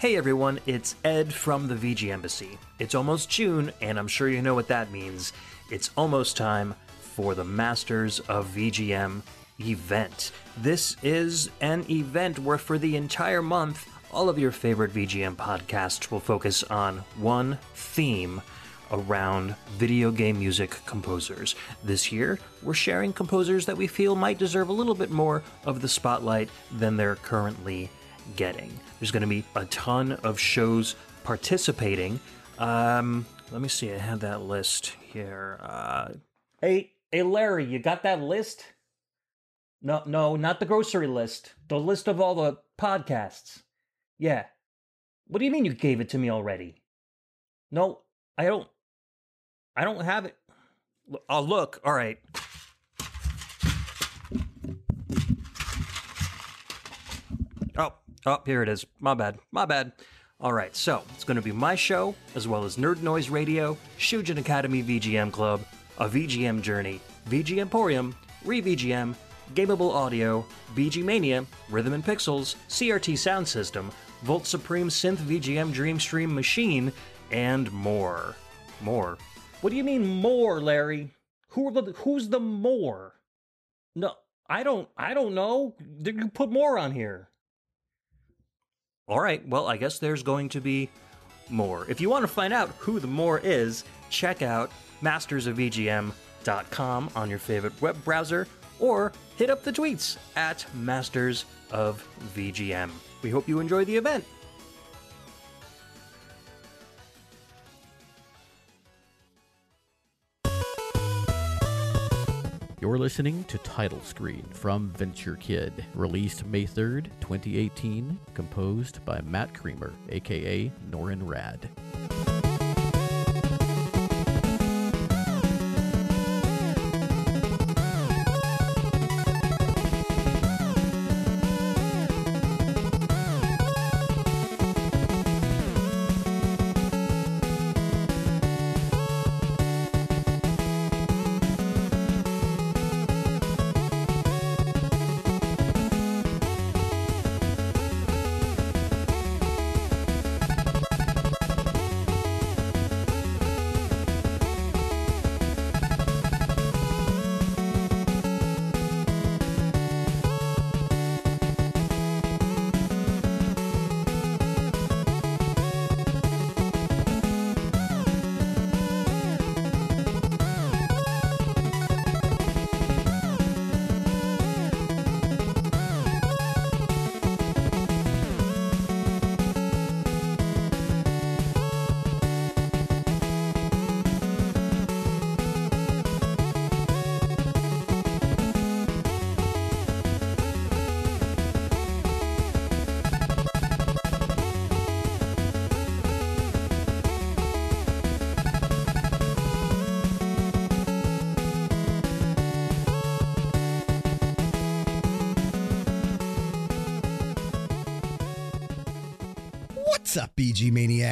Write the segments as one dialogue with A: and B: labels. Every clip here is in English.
A: Hey everyone, it's Ed from the VG Embassy. It's almost June, and I'm sure you know what that means. It's almost time for the Masters of VGM event. This is an event where, for the entire month, all of your favorite VGM podcasts will focus on one theme around video game music composers. This year, we're sharing composers that we feel might deserve a little bit more of the spotlight than they're currently getting. There's going to be a ton of shows participating. Um, let me see, I have that list here. Uh, hey, hey, Larry, you got that list? No, no, not the grocery list. The list of all the podcasts. Yeah. What do you mean you gave it to me already? No, I don't. I don't have it. I'll look. All right. Oh, here it is. My bad. My bad. All right, so it's going to be my show, as well as Nerd Noise Radio, Shujin Academy VGM Club, a VGM Journey, VG Emporium, ReVGM, Gameable Audio, BG Mania, Rhythm and Pixels, CRT Sound System, Volt Supreme Synth VGM Dreamstream Machine, and more. More. What do you mean more, Larry? Who the who's the more? No, I don't I don't know. Did you put more on here. All right, well, I guess there's going to be more. If you want to find out who the more is, check out mastersofvgm.com on your favorite web browser or hit up the tweets at Masters of VGM. We hope you enjoy the event.
B: You're listening to Title Screen from Venture Kid, released May 3rd, 2018, composed by Matt Creamer, aka
C: Norrin Radd.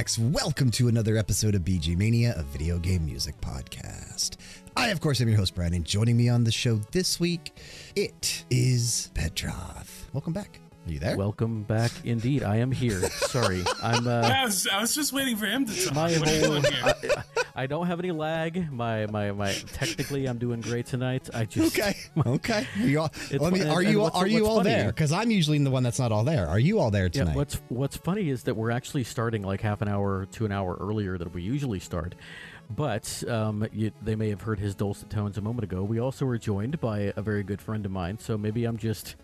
C: BG Welcome to another episode of BG Mania, a video game music podcast. I, of course, am your host, Bryan, and joining me on the show this week, it is Bedroth. Welcome back. Are you there?
B: Welcome back, indeed. I am here. Sorry, I'm. Uh,
D: I was, I was just waiting for him to talk.
B: my
D: What are you
B: whole,
D: doing?
B: I, I don't have any lag. My my my. Technically, I'm doing great tonight. I just
C: okay. Okay. Are you all, let me- are you all, are you all
B: funny-
C: there? Because I'm usually the one that's not all there. Are you all there
B: Yeah,
C: tonight?
B: what's what's funny is that we're actually starting like half an hour to an hour earlier than we usually start. But um, you, they may have heard his dulcet tones a moment ago. We also were joined by a very good friend of mine. So maybe I'm just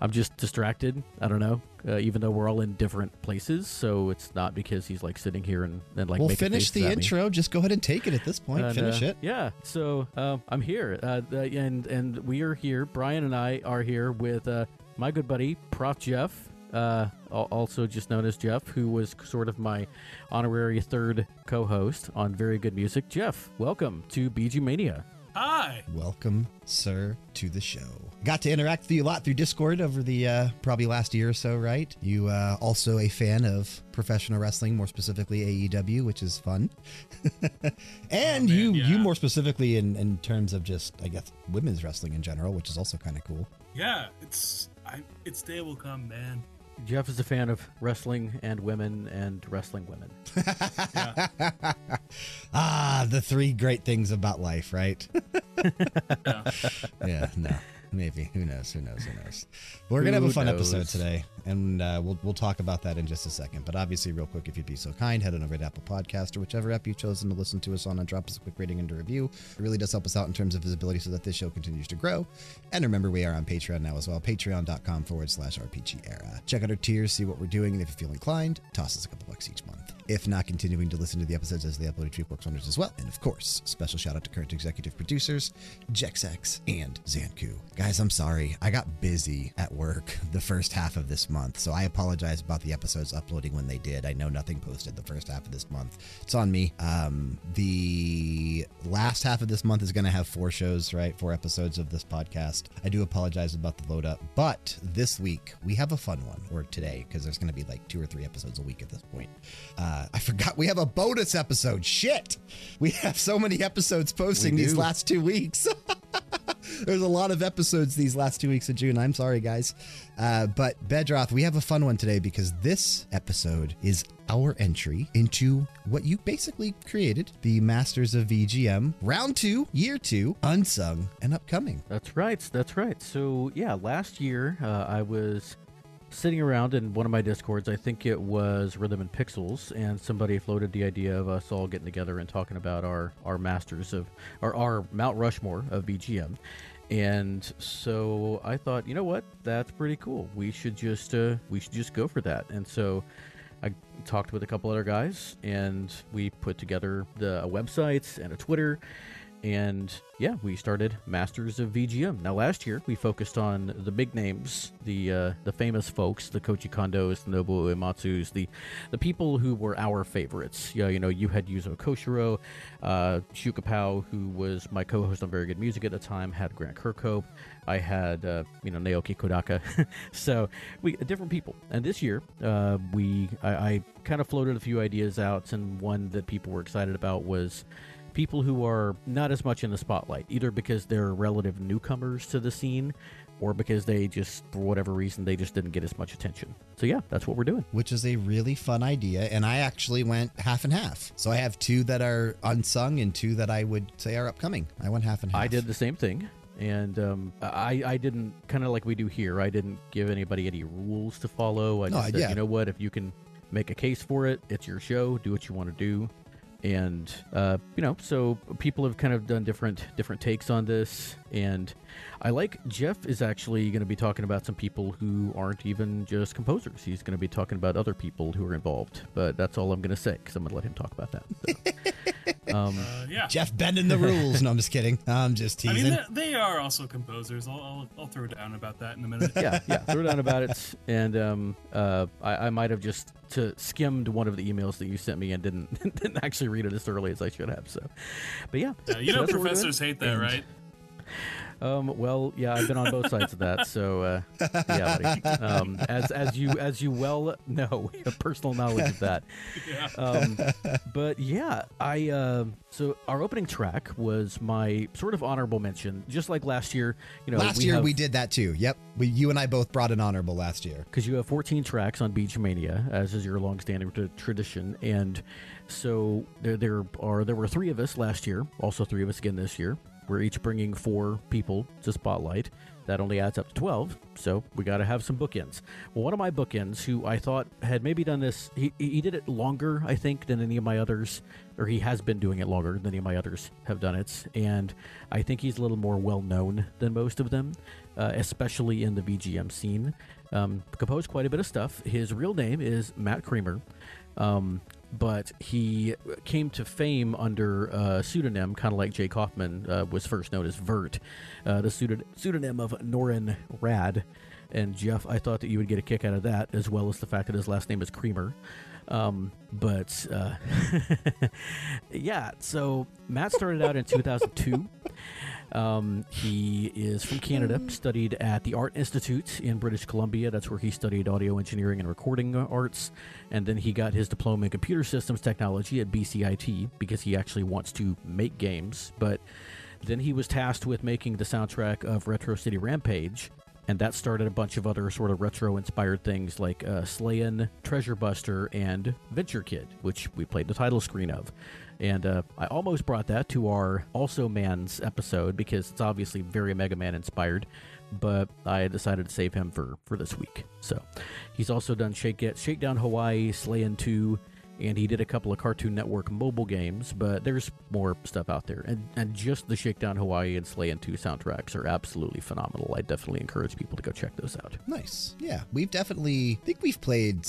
B: I'm just distracted. I don't know. Uh, even though we're all in different places, so it's not because he's like sitting here and, and like
C: we'll finish the
B: at me.
C: intro. Just go ahead and take it at this point.
B: And,
C: finish
B: uh,
C: it.
B: Yeah. So um, I'm here, uh, and and we are here. Bryan and I are here with uh, my good buddy Prof Jeff, uh, also just known as Jeff, who was sort of my honorary third co-host on Very Good Music. Jeff, welcome to BG Mania.
D: Hi.
C: Welcome, sir, to the show. Got to interact with you a lot through Discord over the uh, probably last year or so, right? You uh, also a fan of professional wrestling, more specifically AEW, which is fun. and
D: man,
C: you, you more specifically in, in terms of just, I guess, women's wrestling in general, which is also kind of cool.
D: Yeah, it's I. Its day will come, man.
B: Jeff is a fan of wrestling and women and wrestling women.
C: Ah, the three great things about life, right?
D: Yeah.
C: yeah, no. Maybe. Who knows? Who knows? Who knows? We're gonna have a fun episode today, and uh, we'll we'll talk about that in just a second. But obviously, real quick, if you'd be so kind, head on over to Apple Podcast or whichever app you've chosen to listen to us on, and drop us a quick rating and a review. It really does help us out in terms of visibility, so that this show continues to grow. And remember, we are on Patreon now as well. Patreon.com forward slash RPG era. Check out our tiers, see what we're doing, and if you feel inclined, toss us a couple bucks each month. If not, continuing to listen to the episodes as they upload each week works wonders as well. And of course, special shout out to current executive producers, Jexak and Xancu. Guys, I'm sorry. I got busy at work the first half of this month, so I apologize about the episodes uploading when they did. I know nothing posted the first half of this month. It's on me. Um, the last half of this month is going to have four shows, right? Four episodes of this podcast. I do apologize about the load up, but this week we have a fun one, or today, because there's going to be like two or three episodes a week at this point. Uh, I forgot we have a bonus episode. Shit. We have so many episodes posting these last two weeks. There's a lot of episodes these last two weeks of June. I'm sorry, guys. Uh, but Bedroth, we have a fun one today because this episode is our entry into what you basically created the Masters of VGM, round two, year two, unsung, and upcoming.
B: That's right. That's right. So yeah, last year uh, I was sitting around in one of my discords. I think it was Rhythm and Pixels, and somebody floated the idea of us all getting together and talking about our our masters of or our Mount Rushmore of BGM. And so I thought, you know what, that's pretty cool. We should just uh, we should just go for that. And so I talked with a couple other guys, and we put together the a website and a Twitter, and yeah, we started Masters of VGM. Now, last year we focused on the big names, the uh, the famous folks, the Koji Kondos, the Nobuo Uematsus, the the people who were our favorites. Yeah, you know, you had Yuzo Koshiro, uh, Shuka Pao, who was my co-host on Very Good Music at the time, had Grant Kirkhope. I had uh, you know Naoki Kodaka, so we different people. And this year, uh, we I, I kind of floated a few ideas out, and one that people were excited about was people who are not as much in the spotlight, either because they're relative newcomers to the scene, or because they just for whatever reason they just didn't get as much attention. So yeah, that's what we're doing.
C: which is a really fun idea. And I actually went half and half. So I have two that are unsung and two that I would say are upcoming. I went half and half.
B: I did the same thing. And um, I, I didn't kind of like we do here. I didn't give anybody any rules to follow. I
C: No,
B: just said,
C: yeah.
B: you know what? If you can make a case for it, it's your show. Do what you want to do. And uh, you know, so people have kind of done different different takes on this. And I like Jeff is actually going to be talking about some people who aren't even just composers. He's going to be talking about other people who are involved. But that's all I'm going to say because I'm going to let him talk about that. So, um,
D: Uh, yeah.
C: Jeff bending the rules. no, I'm just kidding. I'm just teasing.
D: I
C: teasing.
D: mean, they, they are also composers. I'll, I'll, I'll throw down about that in a minute.
B: yeah, yeah. Throw down about it, and um, uh, I, I might have just to skimmed one of the emails that you sent me and didn't didn't actually read it as thoroughly as I should have. So, but yeah,
D: Yeah, you
B: so
D: know,
B: that's what we're doing.
D: professors hate that,
B: And,
D: right?
B: Um, well, yeah, I've been on both sides of that. So, uh, yeah, buddy. Um, as as you as you well know, you have personal knowledge of that. Um, but yeah, I uh, so our opening track was my sort of honorable mention, just like last year. You know,
C: last
B: we
C: year
B: have,
C: we did that too. Yep. We, you and I both brought an honorable last year.
B: because you have 14 tracks on BG Mania, as is your long-standing t- tradition, and so there there are there were three of us last year, also three of us again this year. We're each bringing four people to spotlight. That only adds up to 12, so we got to have some bookends. Well, one of my bookends, who I thought had maybe done this, he, he did it longer, I think, than any of my others, or he has been doing it longer than any of my others have done it, and I think he's a little more well known than most of them, uh, especially in the VGM scene. Um, composed quite a bit of stuff. His real name is Matt Creamer. Um, but he came to fame under a pseudonym, kind of like Jake Kaufman uh, was first known as virt, uh, the pseudonym of Norrin Radd. And Jeff, I thought that you would get a kick out of that, as well as the fact that his last name is Creamer. Um, but uh, yeah, so Matt started out in 2002. Um, he is from Canada, studied at the Art Institute in British Columbia. That's where he studied audio engineering and recording arts. And then he got his diploma in computer systems technology at BCIT because he actually wants to make games. But then he was tasked with making the soundtrack of Retro City Rampage. and that started a bunch of other sort of retro inspired things like uh, Slayin, Treasure Buster, and Venture Kid, which we played the title screen of. And uh, I almost brought that to our Also Man's episode because it's obviously very Mega Man inspired, but I decided to save him for, for this week. So he's also done Shake It, Shakedown Hawaii, Slayin 2, and he did a couple of Cartoon Network mobile games, but there's more stuff out there. And and just the Shakedown Hawaii and Slayin 2 soundtracks are absolutely phenomenal. I definitely encourage people to go check those out.
C: Nice. Yeah, we've definitely I think we've played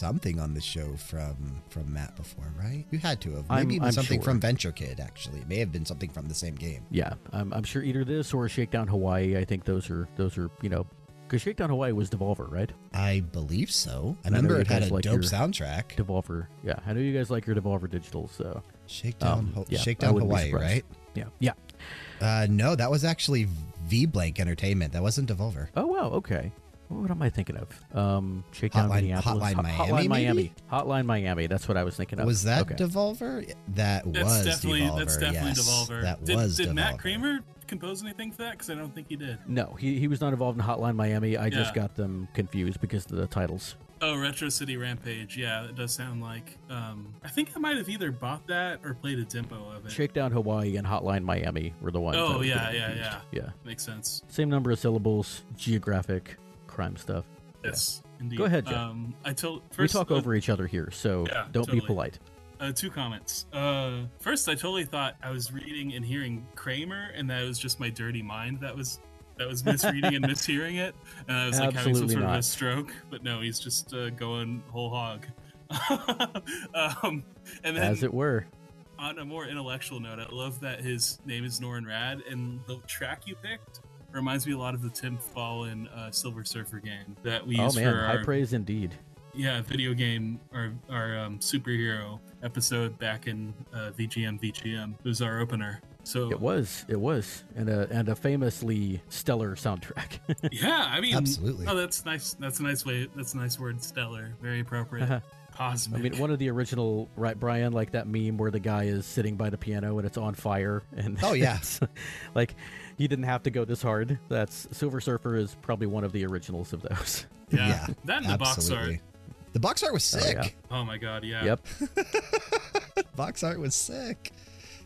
C: something on the show from from Matt before, right? You had to have. Maybe
B: I'm-
C: even
B: I'm
C: something
B: sure.
C: from Venture Kid. Actually, it may have been something from the same game.
B: Yeah, I'm, I'm sure either this or Shakedown Hawaii. I think those are those are you know because Shakedown Hawaii was Devolver, right?
C: I believe so. I
B: I
C: remember it had a
B: like
C: dope soundtrack.
B: Devolver. Yeah, I know you guys like your Devolver Digital, so
C: Shakedown,
B: um,
C: Ho-
B: yeah,
C: Shakedown Hawaii, right?
B: yeah, yeah.
C: Uh, no, that was actually V Blank Entertainment. That wasn't Devolver.
B: Oh wow, okay. What am I thinking of? Um, Shakedown
C: Hotline-
B: Minneapolis,
C: Hotline
B: Hot-
C: Miami,
B: Hotline
C: maybe?
B: Miami, Hotline Miami. That's what I was thinking of.
C: Was that
B: okay.
C: Devolver? That
D: That's
C: was
D: definitely
C: Devolver.
D: that's definitely
C: yes,
D: Devolver.
C: That
D: did,
C: was
D: did
C: Devolver.
D: Matt Kramer compose anything for that? Because I don't think he did.
B: No, he, he was not involved in Hotline Miami. I just got them confused because of the titles.
D: Oh, Retro City Rampage. Yeah, it does sound like. Um, I think I might have either bought that or played a demo of it.
B: Shakedown Hawaii and Hotline Miami were the ones.
D: Oh,
B: was
D: yeah,
B: getting
D: yeah,
B: yeah.
D: Makes sense.
B: Same number of syllables, geographic, crime stuff.
D: Yes, indeed.
B: Go ahead, Jeff.
D: Um, I told
B: we talk
D: uh,
B: over each other here, so
D: yeah,
B: don't be polite.
D: Uh, two comments. Uh, first, I totally thought I was reading and hearing Kramer, and that was just my dirty mind that was that was misreading and mishearing it, and I was like having some
B: Absolutely
D: sort of a
B: not.
D: stroke. But no, he's just uh, going whole hog. um, and then
B: As it were.
D: on a more intellectual note, I love that his name is Norrin Radd, and the track you picked reminds me a lot of the Tim Follin uh, Silver Surfer game that we
B: Oh man,
D: for
B: high
D: our
B: praise indeed.
D: yeah video game our our um, superhero episode back in uh, VGM VGM. It was our opener. So
B: It was, it was, and a and a famously stellar soundtrack.
D: yeah, I mean,
C: Absolutely.
D: Oh, that's nice. That's a nice way. That's a nice word. Stellar. Very appropriate.
B: Uh-huh.
D: Cosmic.
B: I mean, one of the original, right, Bryan, like that meme where the guy is sitting by the piano and it's on fire, and
C: Oh, yeah.
B: like he didn't have to go this hard. That's Silver Surfer is probably one of the originals of those.
D: yeah.
C: Yeah,
D: That and the box art.
C: The box art was
B: Oh,
C: sick.
B: yeah.
D: Oh my god. Yeah.
B: Yep.
C: box art was sick.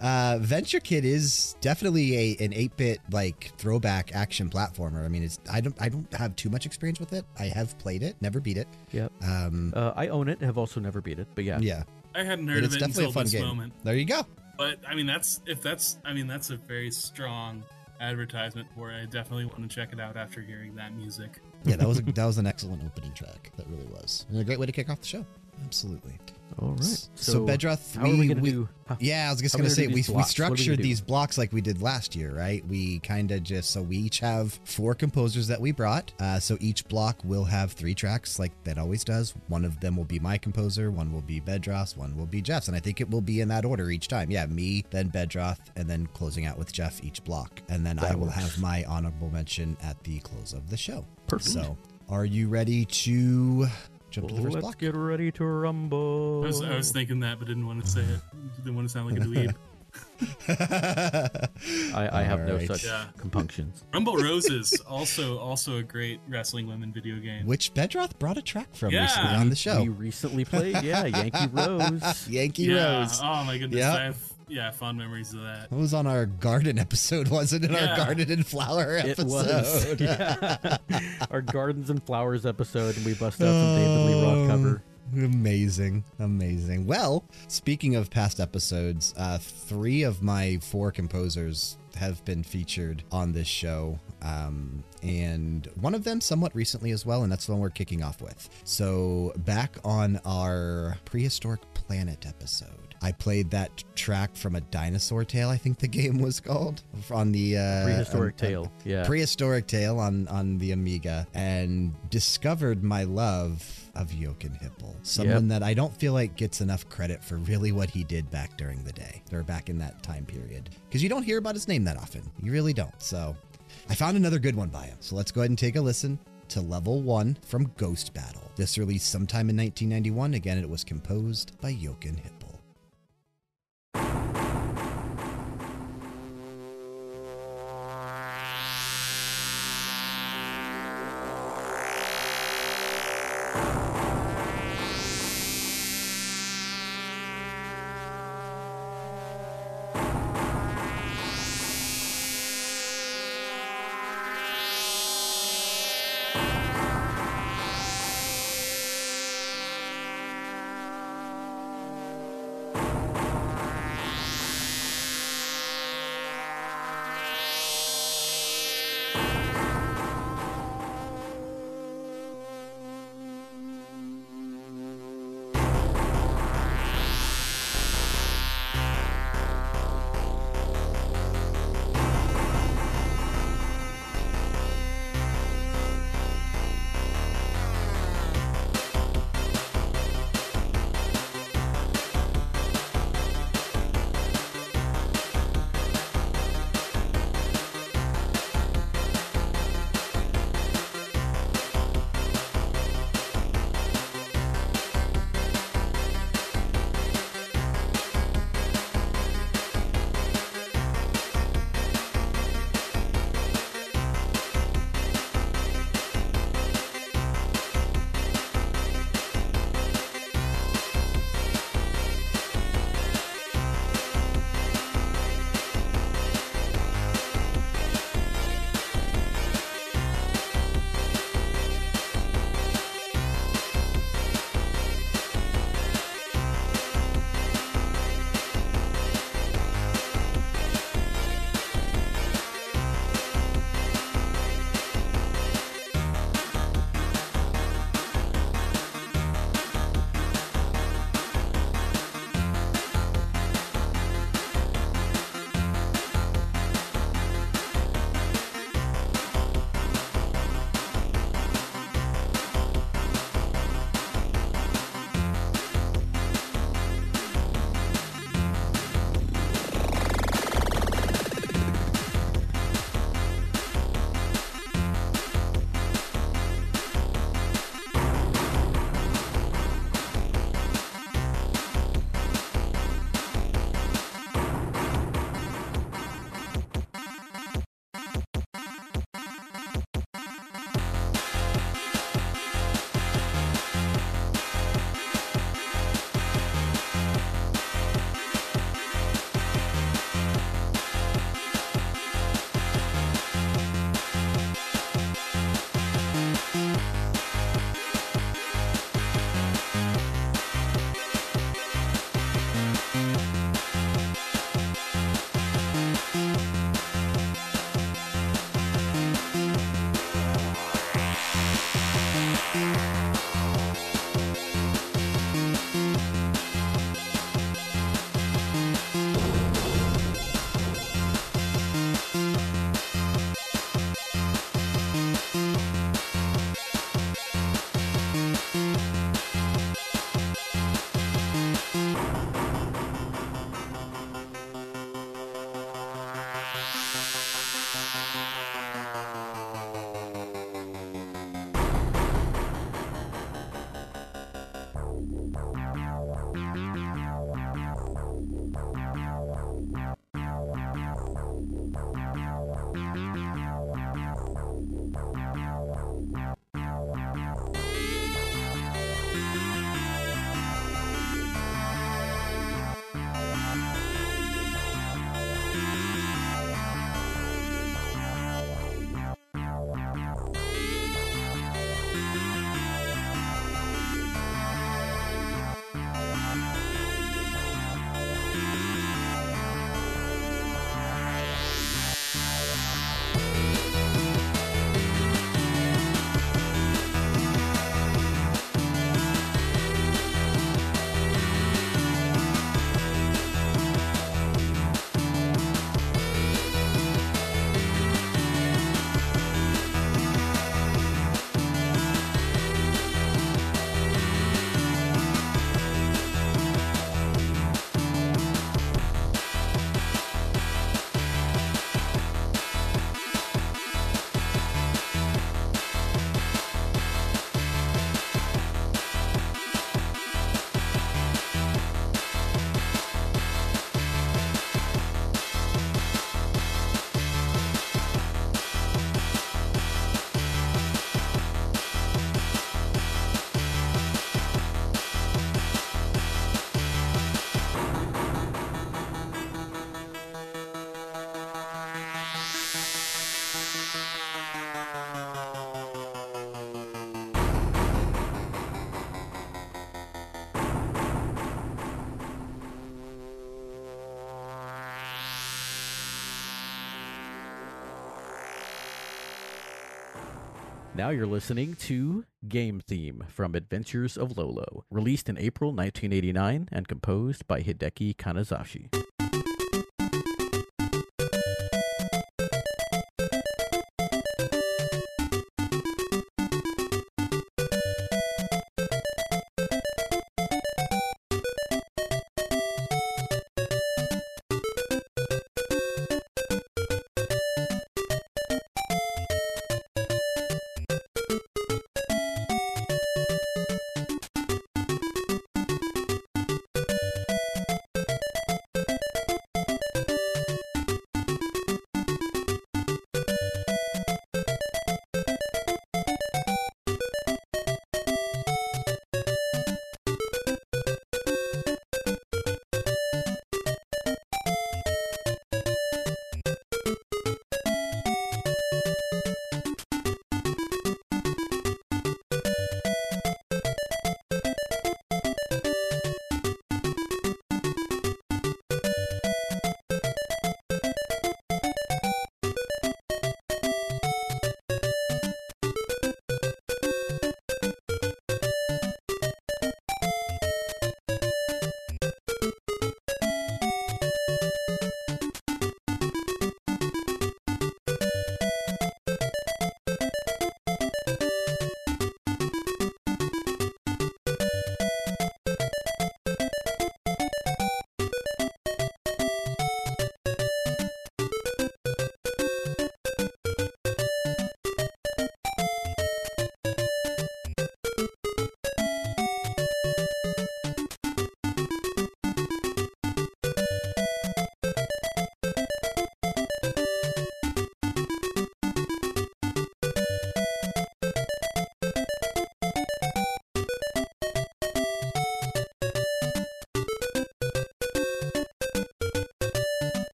C: Uh, Venture Kid is definitely a an eight bit like throwback action platformer. I mean, it's I don't I don't have too much experience with it. I have played it, never beat it.
B: Yep.
C: Um,
B: Uh, I own it. Have also never beat it, but yeah.
C: yeah,
D: I hadn't
C: but
D: heard
C: it's
D: of it
C: definitely
D: until
C: a fun
D: this
C: game.
D: moment.
C: There you go.
D: But I mean, that's if that's. I mean, that's a very strong advertisement for it. I definitely want to check it out after hearing that music.
C: Yeah, that was a, that was an excellent opening track. That really was, and a great way to kick off the show. Absolutely.
B: All right.
C: So,
B: So,
C: Bedroth,
B: how are we gonna
C: we-
B: do? huh,
C: Yeah, I was just
B: How
C: gonna say we, we
B: are we
C: structured these blocks like we did last year, right? We kind of just so we each have four composers that we brought. Uh, so each block will have three tracks, like that always does. One of them will be my composer, one will be Bedroth, one will be Jeff's, and I think it will be in that order each time. Yeah, me, then Bedroth, and then closing out with Jeff each block, and then I will
B: works.
C: have my honorable mention at the close of the show.
B: Perfect.
C: So, are you ready to jump to the 1st
B: Let's
C: block?
B: get ready to rumble.
D: I was, I was thinking that, but didn't want to say it. Didn't want to sound like a dweeb.
B: I, I have no
C: Alright.
B: such
D: Yeah.
B: compunctions.
D: Rumble Roses, also also a great wrestling women video game.
C: Which Bedroth brought a track from
D: Yeah.
C: recently on the show.
B: We recently played, yeah, Yankee Rose.
C: Yankee
D: yeah.
C: Rose.
D: Oh my goodness.
C: Yep.
D: I have yeah fond memories of that.
C: That was on our garden episode, wasn't it? Our garden and flower
B: It
C: episode.
B: was. Yeah. Our Gardens and Flowers episode, and we bust out some David Lee
C: Oh.
B: Roth cover.
C: Amazing, amazing. Well, speaking of past episodes, uh, three of my four composers have been featured on this show, um, and one of them somewhat recently as well, and that's the one we're kicking off with. So, back on our prehistoric planet episode. I played that track from a dinosaur tale, I think the game was called, on the uh,
B: Prehistoric
C: on-
B: Tale. Yeah.
C: prehistoric tale on on the Amiga and discovered my love of Jochen Hippel, someone that I don't feel like gets enough credit for really what he did back during the day or back in that time period because you don't hear about his name that often. You really don't. So I found another good one by him. So let's go ahead and take a listen to Level 1 from Ghost Battle. This released sometime in 1991. Again, it was composed by Jochen Hippel.
B: Now you're listening to Game Theme from Adventures of Lolo, released in April 1989 and composed by Hideki Kanazashi.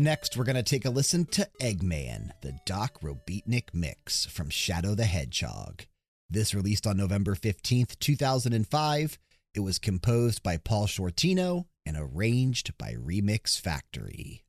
C: Next, we're going to take a listen to Eggman, the Doc Robeatnik mix from Shadow the Hedgehog. This released on November 15th, 2005. It was composed by Paul Shortino and arranged by Remix Factory.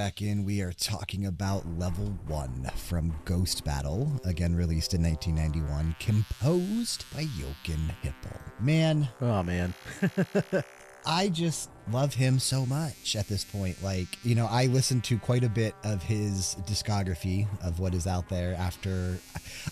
C: Back in, we are talking about level one from Ghost Battle, again released in 1991, composed by Jochen Hippel. Man,
B: Oh man.
C: I just love him so much at this point. Like, you know, I listened to quite a bit of his discography of what is out there after,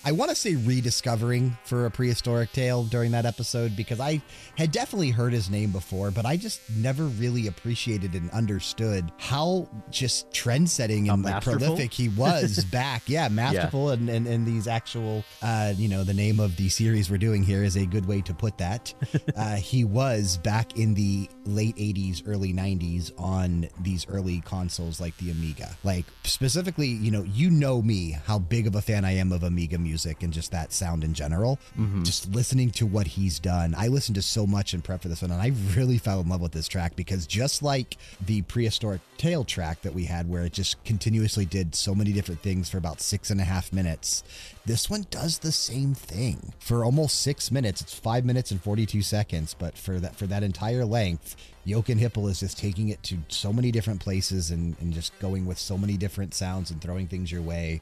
C: I want to say rediscovering for a prehistoric tale during that episode because I had definitely heard his name before, but I just never really appreciated and understood how just trend setting and like prolific he was back. Yeah, masterful. And, and, and these actual, uh, you know, the name of the series we're doing here is a good way to put that. uh, he was back in the late 80s, early 90s on these early consoles like the Amiga. Like, specifically, you know, you know me, how big of a fan I am of Amiga music and just that sound in general. Mm-hmm. Just listening to what he's done. I listened to so much in prep for this one, and I really fell in love with this track because just like the prehistoric tale track that we had, where it just continuously did so many different things for about six and a half minutes, this one does the same thing for almost six minutes. It's five minutes and 42 seconds, but for that for that entire length, Jochen Hippel is just taking it to so many different places and, and just going with so many different sounds and throwing things your way.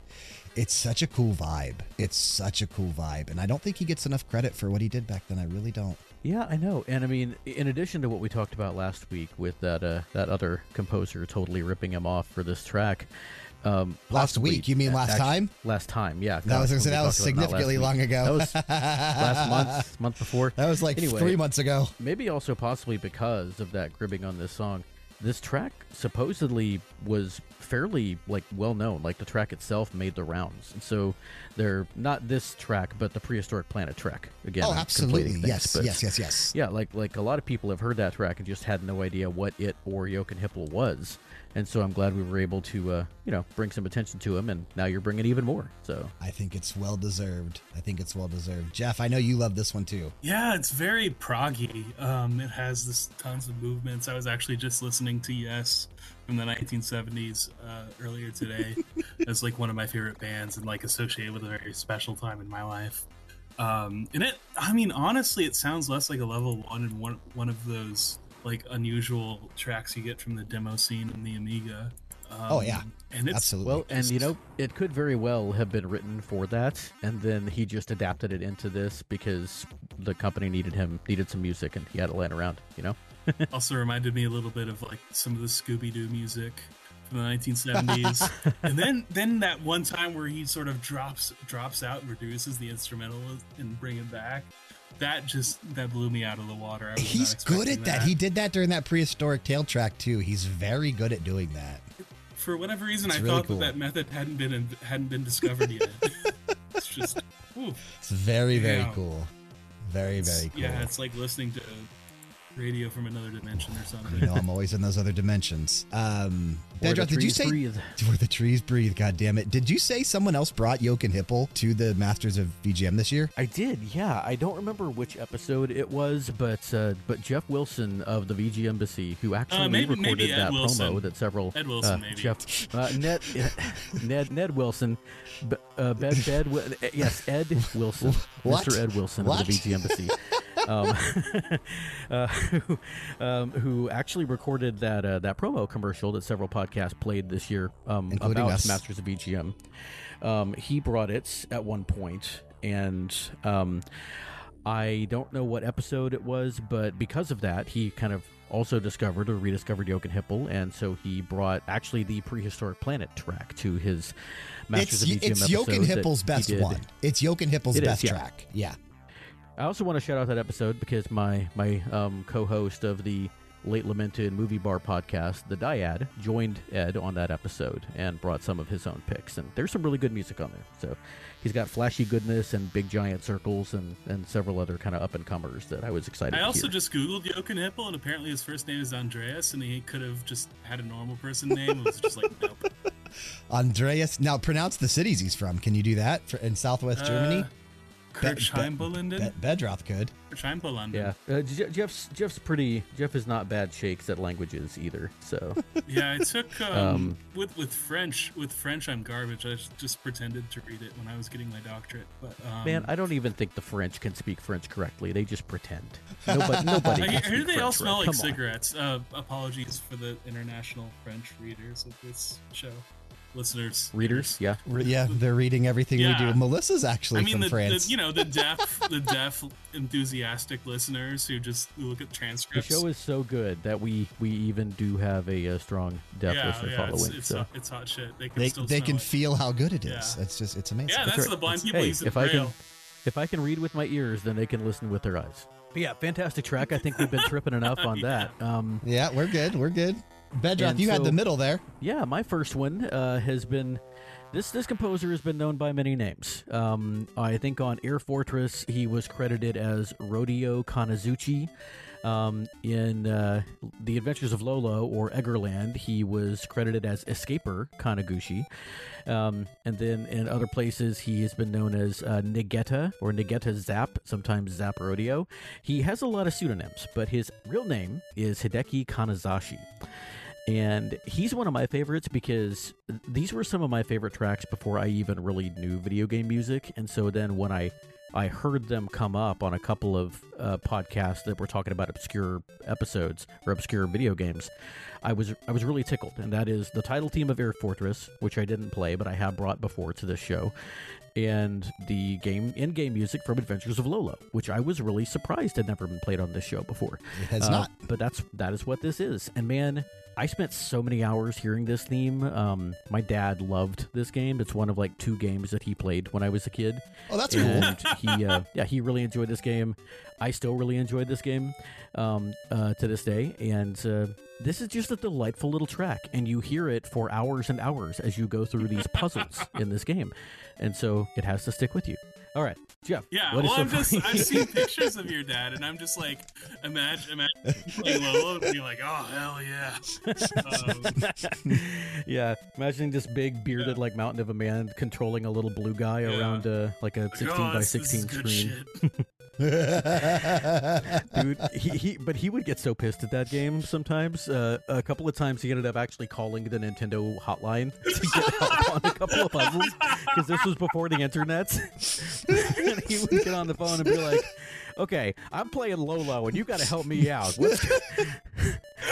C: It's such a cool vibe. It's such a cool vibe. And I don't think he gets enough credit for what he did back then. I really don't.
B: Yeah, I know. And I mean, in addition to what we talked about last week with that uh, that other composer totally ripping him off for this track. Um,
C: Last week? You mean last
B: actu-
C: time?
B: Last time, yeah.
C: That was, that was
B: talked about- not last
C: significantly long ago.
B: That was last month, month before.
C: That was like
B: Anyway,
C: three months ago.
B: Maybe also possibly because of that gripping on this song. This track supposedly was fairly like well known. Like the track itself made the rounds, and so they're not this track, but the prehistoric planet track. Again,
C: oh,
B: I'm
C: absolutely.
B: things,
C: Yes,
B: but-
C: yes, yes, yes.
B: Yeah, like like a lot of people have heard that track and just had no idea what it or Jochen Hippel was, and so I'm glad we were able to uh, you know bring some attention to him, and now you're bringing even more. So
C: I think it's well deserved. I think it's well deserved. Jeff, I know you love this one too.
D: Yeah, it's very proggy. Um, it has this tons of movements. I was actually just listening to Yes from the 1970s uh, earlier today. it's like one of my favorite bands and like associated with a very special time in my life. Um, and it, I mean, honestly, it sounds less like a level one and one one of those like unusual tracks you get from the demo scene in the Amiga. Um,
C: Oh, yeah.
D: and it's
C: Absolutely.
B: well, and you know, it could very well have been written for that, and then he just adapted it into this because the company needed him needed some music, and he had to land around. You know.
D: also reminded me a little bit of like some of the Scooby Doo music from the 1970s. and then then that one time where he sort of drops drops out and reduces the instrumental and bring it back. That just that blew me out of the water.
C: He's good at that. He did that during that prehistoric tail track too. He's very good at doing that.
D: For whatever reason,
C: It's
D: I
C: really
D: thought
C: cool.
D: that that method hadn't been hadn't been discovered yet. it's just, ooh,
C: It's very, very
D: Yeah.
C: cool. Very, very cool.
D: Yeah, it's like listening to radio from another dimension or something.
C: you know, I'm always in those other dimensions. Um,
B: Where the
C: Bedrock, did you say
B: breathe.
C: where the trees breathe? God damn it! Did you say someone else brought Jochen Hippel to the Masters of VGM this year?
B: I did, yeah. I don't remember which episode it was, but uh, but Jeff Wilson of the VG Embassy, who actually
D: maybe-
B: recorded
D: maybe
B: that
D: Wilson.
B: promo that several
D: Ed Wilson,
B: uh,
D: maybe.
B: Jeff uh, Ned Ned Ned Wilson, uh, Bed Bed eh, yes Ed Wilson,
C: What?
B: Mr. Ed Wilson
C: What?
B: of the VG Embassy. Um, uh, who, um, who actually recorded that uh, that promo commercial that several podcasts played this year um,
C: Including
B: about
C: us.
B: Masters of VGM. Um, he brought it at one point, and um, I don't know what episode it was, but because of that, he kind of also discovered or rediscovered Jochen Hippel, and so he brought actually the prehistoric planet track to his Masters
C: It's
B: of VGM
C: it's Jochen Hippel's best one. It's Jochen Hippel's
B: It is,
C: best
B: yeah.
C: track. Yeah.
B: I also want to shout out that episode because my my um, co-host of the late lamented movie bar podcast, the Dyad, joined Ed on that episode and brought some of his own picks. And there's some really good music on there. So he's got flashy goodness and big giant circles and and several other kind of up and comers that I was excited.
D: I
B: to
D: also
B: hear.
D: just googled Jochen Hippel, and apparently his first name is Andreas, and he could have just had a normal person name. It was just like, nope.
C: Andreas. Now pronounce the cities he's from. Can you do that for, in Southwest Germany?
D: Kurt
C: Be-
D: Scheinbelinden?
C: Be- Bedroth could.
D: Kurt Scheinbelinden.
B: Yeah, uh, Je- Jeff's Jeff's pretty. Jeff is not bad shakes at languages either. So
D: Yeah, I took um,
B: Um,
D: with with French. With French, I'm garbage. I just- just pretended to read it when I was getting my doctorate. But um,
B: man, I don't even think the French can speak French correctly. They just pretend. Nobody, nobody.
D: I
B: can
D: hear
B: speak
D: they all
B: French
D: smell
B: right.
D: like
B: Come
D: cigarettes. Uh, apologies for the international French readers of this show, listeners,
B: Readers, yeah.
C: Re- Yeah, they're reading everything
D: Yeah.
C: we do. Melissa's actually
D: I mean,
C: from
D: the,
C: France.
D: the you know the deaf, the deaf, enthusiastic listeners who just look at
B: The
D: transcripts.
B: The show is so good that we we even do have a, uh strong deaf
D: yeah,
B: listener
D: yeah,
B: following.
D: it's, it's,
B: so
D: hot, it's hot shit. They can
C: they
D: still
C: they can
D: it.
C: feel how good it is.
D: Yeah.
C: It's just it's amazing.
D: Yeah, that's
B: right.
D: the blind
B: It's-
D: people
B: hey,
D: using
B: if I
D: braille.
B: can if I can read with my ears, then they can listen with their eyes. But yeah, fantastic track. I think we've been tripping enough on
D: Yeah.
B: that. Um,
C: yeah, we're good. We're good. Bedroth,
B: And
C: you had the middle there.
B: yeah, my first one uh, has been this. This composer has been known by many names. Um, I think on Air Fortress he was credited as Rodeo Kanazuchi. Um, in uh, The Adventures of Lolo or Eggerland, he was credited as Escaper Kanaguchi. Um, and then in other places, he has been known as uh, Nigeta or Nigeta Zap, sometimes Zap Rodeo. He has a lot of pseudonyms, but his real name is Hideki Kanazashi. And he's one of my favorites because these were some of my favorite tracks before I even really knew video game music. And so then when I I heard them come up on a couple of uh, podcasts that were talking about obscure episodes or obscure video games. I was I was really tickled, and that is the title theme of Air Fortress, which I didn't play, but I have brought before to this show, and the game in-game music from Adventures of Lolo, which I was really surprised had never been played on this show before.
C: It has
B: Uh,
C: not.
B: But that's that is what this is. And man, I spent so many hours hearing this theme. Um, my dad loved this game. It's one of like two games that he played when I was a kid.
C: Oh, that's cool.
B: he, uh, yeah, he really enjoyed this game. I still really enjoyed this game um, uh, to this day. And uh, this is just a delightful little track, and you hear it for hours and hours as you go through these puzzles in this game. And so it has to stick with you. All right, Jeff.
D: Yeah, well, I'm just
B: funny-
D: I've seen pictures of your dad, and I'm just like, imagine, imagine playing Lolo and like, oh hell yeah. Um,
B: yeah, imagining this big bearded
D: Yeah.
B: like mountain of a man controlling a little blue guy
D: Yeah.
B: around uh, like a
D: like,
B: 16
D: oh,
B: by
D: this- this is
B: 16
D: good
B: screen. Dude, he, he but he would get so pissed at that game sometimes. Uh, a couple of times he ended up actually calling the Nintendo hotline to get help on a couple of puzzles because this was before the internet. and he would get on the phone and be like, "Okay, I'm playing Lolo, and you got to help me out."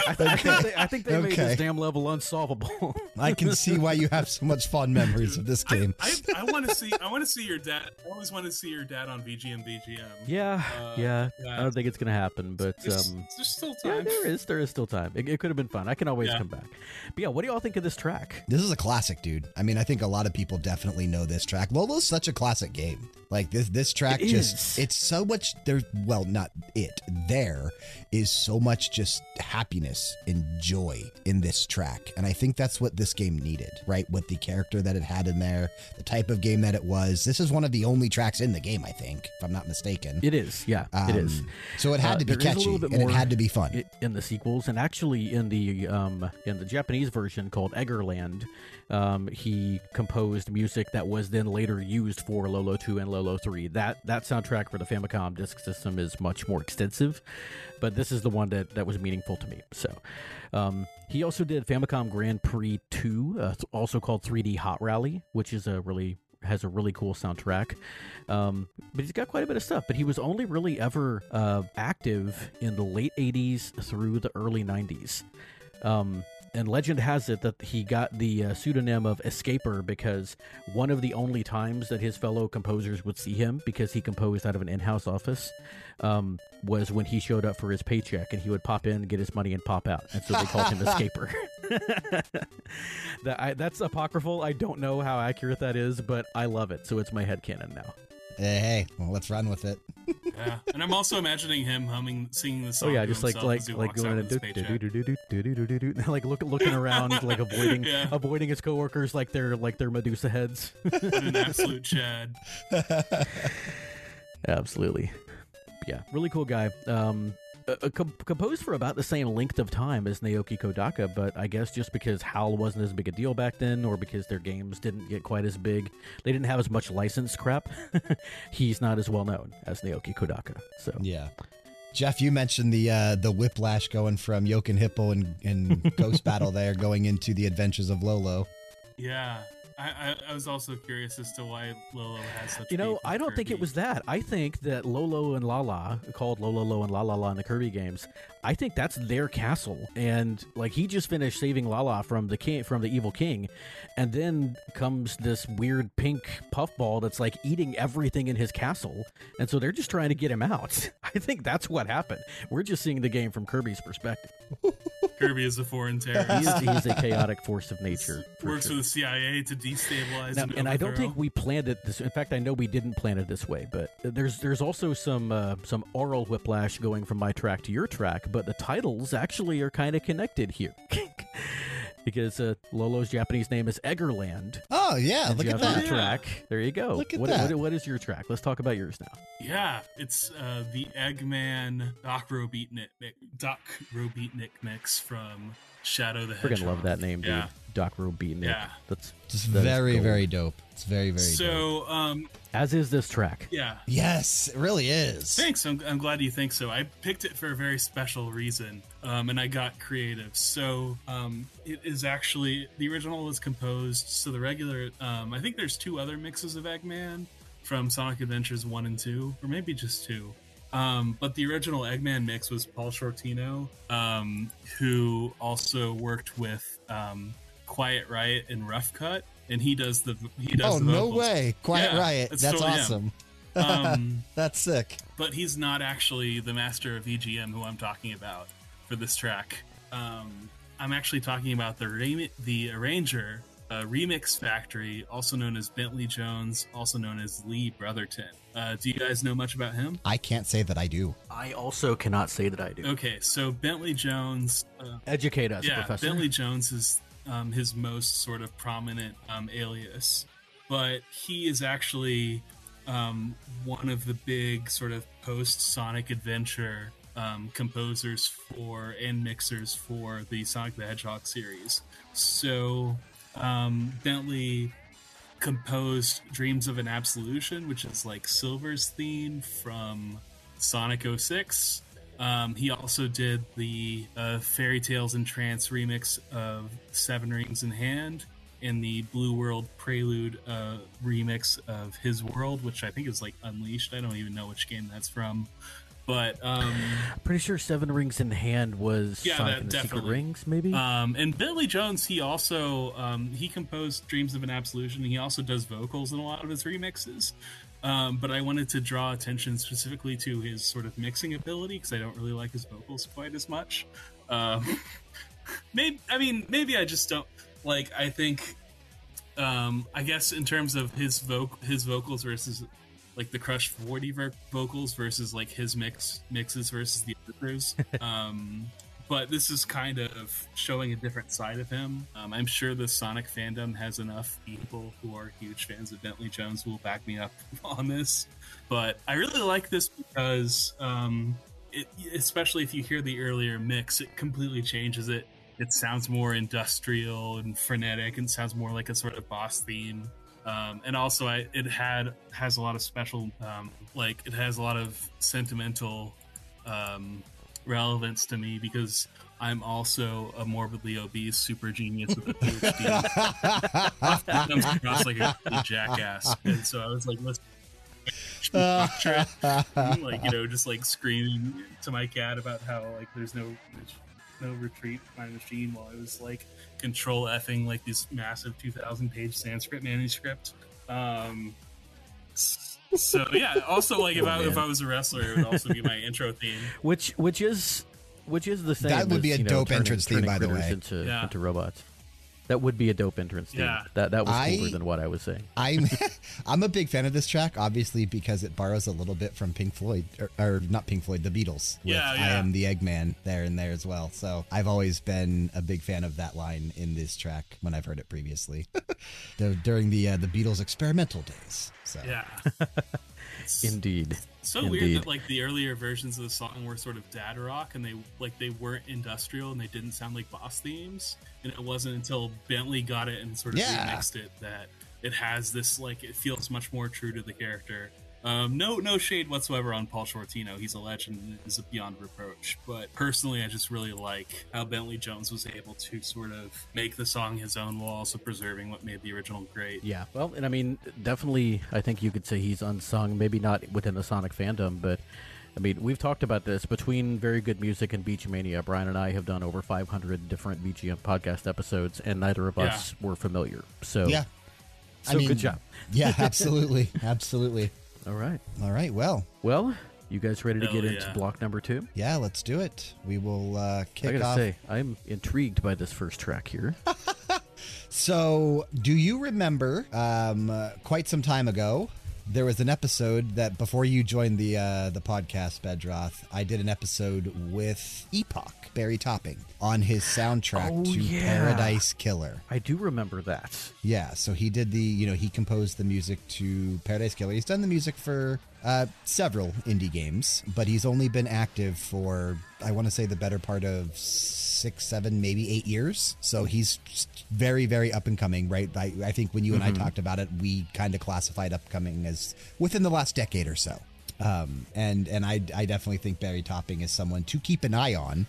B: I, th- I think they, I think they made this damn level unsolvable.
C: I can see why you have so much fond memories of this game.
D: I, I want to see I want to see your dad. I always want to see your dad on VGM VGM.
B: yeah,
D: Uh,
B: yeah.
D: yeah.
B: I don't think it's gonna happen, but
D: There's,
B: um,
D: there's still
B: yeah,
D: time.
B: there is. There is still time. It, it could have been fun. I can always
D: Yeah.
B: come back. But yeah, what do y'all think of this track?
C: This is a classic, dude. I mean, I think a lot of people definitely know this track. Lolo's such a classic game. Like this this track
B: It
C: just
B: is.
C: it's so much there's well, not it. There is so much just happiness and joy in this track. And I think that's what this game needed, right? With the character that it had in there, the type of game that it was. This is one of the only tracks in the game, I think, if I'm not mistaken.
B: It is. Yeah, it is.
C: Um, So it had
B: Uh,
C: to be
B: there is a
C: catchy and it had to be fun.
B: in the sequels, and actually in the um, in the Japanese version called Eggerland, um, he composed music that was then later used for Lolo 2 and Lolo 3. That that soundtrack for the Famicom Disk System is much more extensive, but this is the one that that was meaningful to me. So. Um, he also did Famicom Grand Prix 2, uh, also called 3D Hot Rally, which is a really has a really cool soundtrack. Um, but he's got quite a bit of stuff. But he was only really ever uh, active in the late 80s through the early 90s. Um, and legend has it that he got the uh, pseudonym of Escaper because one of the only times that his fellow composers would see him, because he composed out of an in house office, um, was when he showed up for his paycheck and he would pop in, get his money, and pop out. And so they called him Escaper. that I, that's apocryphal. I don't know how accurate that is, but I love it. So it's my head headcanon now.
C: Hey, hey, well, let's run with it.
D: Yeah, and I'm also imagining him humming, singing the song.
B: Oh
D: yeah,
B: just like like
D: as he
B: like
D: walks
B: going
D: out
B: to
D: with his paycheck.
B: do-do-do-do-do-do-do-do-do-do, like look, looking around, like avoiding
D: Yeah.
B: avoiding his coworkers like they're like they're Medusa heads.
D: What an absolute chad.
B: Absolutely. Yeah, really cool guy. Um, uh, uh, com- composed for about the same length of time as Naoki Kodaka, but I guess just because HAL wasn't as big a deal back then, or because their games didn't get quite as big, they didn't have as much license crap. he's not as well known as Naoki Kodaka. So
C: Yeah. Jeff, you mentioned the uh, the whiplash going from Jochen Hippel and, and Ghost Battle there going into the adventures of Lolo.
D: Yeah. I, I, I was also curious as to why Lolo has such.
B: You know, I don't think it was that. I think that Lolo and Lala, called Lolo Lo and La La La in the Kirby games, I think that's their castle. And like he just finished saving Lala from the king from the evil king, and then comes this weird pink puffball that's like eating everything in his castle. And so they're just trying to get him out. I think that's what happened. We're just seeing the game from Kirby's perspective.
D: Kirby is a foreign terrorist.
B: is, he is a chaotic force of nature. for
D: Works
B: sure.
D: for the CIA to destabilize
B: Now,
D: and,
B: and I don't think we planned it this. In fact, I know we didn't plan it this way. But there's there's also some uh, some oral whiplash going from my track to your track. But the titles actually are kind of connected here, because uh, Lolo's Japanese name is Eggerland.
C: Oh yeah,
B: and
C: look at
B: Japanese
C: that.
B: track. There you go.
C: Look at
B: what,
C: that.
B: What, what is your track? Let's talk about yours now.
D: Yeah, it's uh, the Eggman Doc Robeatnik mi- Doc Robeatnik mix from Shadow the
B: We're
D: Hedgehog.
B: gonna love that name, dude.
D: Yeah.
B: Doc Robeatnik.
D: Yeah.
B: That's
C: Just
B: that is
C: very,
B: gold.
C: very dope. It's very, very dope.
D: So, um,
B: As is this track.
D: yeah.
C: Yes, it really is.
D: Thanks. I'm, I'm glad you think so. I picked it for a very special reason, um, and I got creative. So um, it is actually the original was composed. So the regular, um, I think there's two other mixes of Eggman from Sonic Adventures one and two, or maybe just two. Um, but the original Eggman mix was Paul Shortino, um, who also worked with um, Quiet Riot and Rough Cut, and he does the he does
C: Oh
D: the
C: no way! Quiet
D: Yeah,
C: Riot.
D: that's
C: That's awesome.
D: Um,
C: That's sick.
D: but he's not actually the master of VGM who I'm talking about for this track. Um, I'm actually talking about the remi- the arranger, uh, Remix Factory, also known as Bentley Jones, also known as Lee Brotherton. Uh, do you guys know much about him?
C: I can't say that I do.
B: I also cannot say that I do.
D: Okay, so Bentley Jones, uh,
B: Educate us,
D: yeah,
B: Professor.
D: Bentley Jones is um, his most sort of prominent um, alias, but he is actually um, one of the big sort of post Sonic Adventure um, composers for and mixers for the Sonic the Hedgehog series. So um, Bentley composed Dreams of an Absolution, which is like Silver's theme from Sonic 06. Um, he also did the uh, Fairy Tales and Trance remix of Seven Rings in Hand and the Blue World Prelude uh, remix of His World, which I think is like Unleashed. I don't even know which game that's from. But um,
B: Pretty sure Seven Rings in Hand was
D: Yeah,
B: Sonic
D: that-
B: and the Secret
D: definitely.
B: Rings, maybe.
D: Um, and Billy Jones, he also um, he composed "Dreams of an Absolution." And he also does vocals in a lot of his remixes. Um, but I wanted to draw attention specifically to his sort of mixing ability because I don't really like his vocals quite as much. Um, maybe I mean maybe I just don't like. I think um, I guess in terms of his voc his vocals versus like the Crush Forty ver- vocals versus like his mix mixes versus the others. um, but this is kind of showing a different side of him. Um, I'm sure the Sonic fandom has enough people who are huge fans of Bentley Jones who will back me up on this. But I really like this because, um, it, especially if you hear the earlier mix, it completely changes it. It sounds more industrial and frenetic, and sounds more like a sort of boss theme. Um, and also, I, it had has a lot of special, um, like it has a lot of sentimental um, relevance to me because I'm also a morbidly obese super genius with a PhD. Often comes across like a complete jackass, and so I was like, let's like you know, just like screaming to my cat about how like there's no no retreat my machine while I was like control effing like this massive 2,000 page Sanskrit manuscript. Um, so yeah, also like if I if I was a wrestler, it would also be my intro theme.
B: which which is which is the same.
C: That would
B: as,
C: be a
B: you know,
C: dope
B: turning-
C: entrance theme,
B: turning
C: by the way.
B: Into,
D: Yeah.
B: into robots. That would be a dope entrance theme.
D: Yeah.
B: That that was
C: I-
B: cooler than what I was saying.
C: I'm I'm a big fan of this track, obviously because it borrows a little bit from Pink Floyd, or, or not Pink Floyd, the Beatles. With
D: Yeah,
C: I am the Eggman there and there as well. So I've always been a big fan of that line in this track when I've heard it previously, the, during the uh, the Beatles experimental days. So
D: Yeah, It's
B: Indeed.
D: so weird that like the earlier versions of the song were sort of dad rock and they like they weren't industrial and they didn't sound like boss themes. And it wasn't until Bentley got it and sort of
C: Yeah.
D: remixed it that it has this like it feels much more true to the character. Um, no, no shade whatsoever on Paul Shortino. He's a legend and is beyond reproach. But personally, I just really like how Bentley Jones was able to sort of make the song his own while also preserving what made the original great.
B: Yeah, well, and I mean, definitely, I think you could say he's unsung. Maybe not within the Sonic fandom, but I mean, we've talked about this between very good music and BG Mania. Bryan and I have done over 500 different BGM podcast episodes, and neither of us were familiar. So,
C: Yeah.
B: so good job.
C: yeah, absolutely. absolutely.
B: All right.
C: All right. Well,
B: Well, you guys ready to
D: Hell
B: get into block number two?
C: yeah, let's do it. We will uh, kick off.
B: I gotta
C: off.
B: say, I'm intrigued by this first track here.
C: So, do you remember um, uh, quite some time ago? There was an episode that before you joined the uh, the podcast, Bedroth, I did an episode with Epoch Barry Topping on his soundtrack
B: Oh,
C: to
B: yeah.
C: Paradise Killer.
B: I do remember that.
C: Yeah, so he did the, you know, he composed the music to Paradise Killer. He's done the music for uh, several indie games, but he's only been active for, I want to say, the better part of six, seven, maybe eight years. So he's very, very up and coming, right? I, I think when you and I talked about it, we kind of classified upcoming as within the last decade or so. Um, and and I, I definitely think Barry Topping is someone to keep an eye on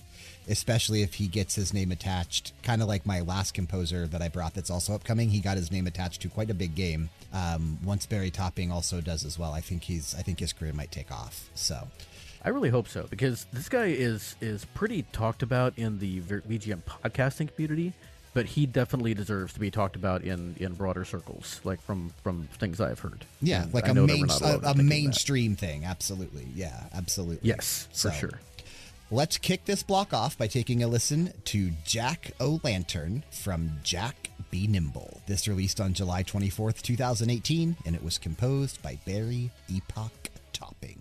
C: especially if he gets his name attached, kind of like my last composer that I brought that's also upcoming. He got his name attached to quite a big game. Um, once Barry Topping also does as well, I think he's I think his career might take off. So
B: I really hope so because this guy is is pretty talked about in the VGM podcasting community, but he definitely deserves to be talked about in in broader circles, like from from things I've heard.
C: yeah,
B: And
C: like
B: I
C: a
B: know that we're
C: main a, a mainstream thing. Absolutely, yeah, absolutely.
B: Yes, for sure.
C: Let's kick this block off by taking a listen to Jack O' Lantern from Jack B. Nimble. This released on July 24th, 2018, and it was composed by Barry Epoch Topping.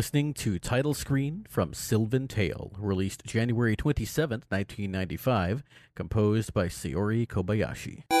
B: Listening to Title Screen from Sylvan Tale, released January 27, 1995, composed by Sayori Kobayashi.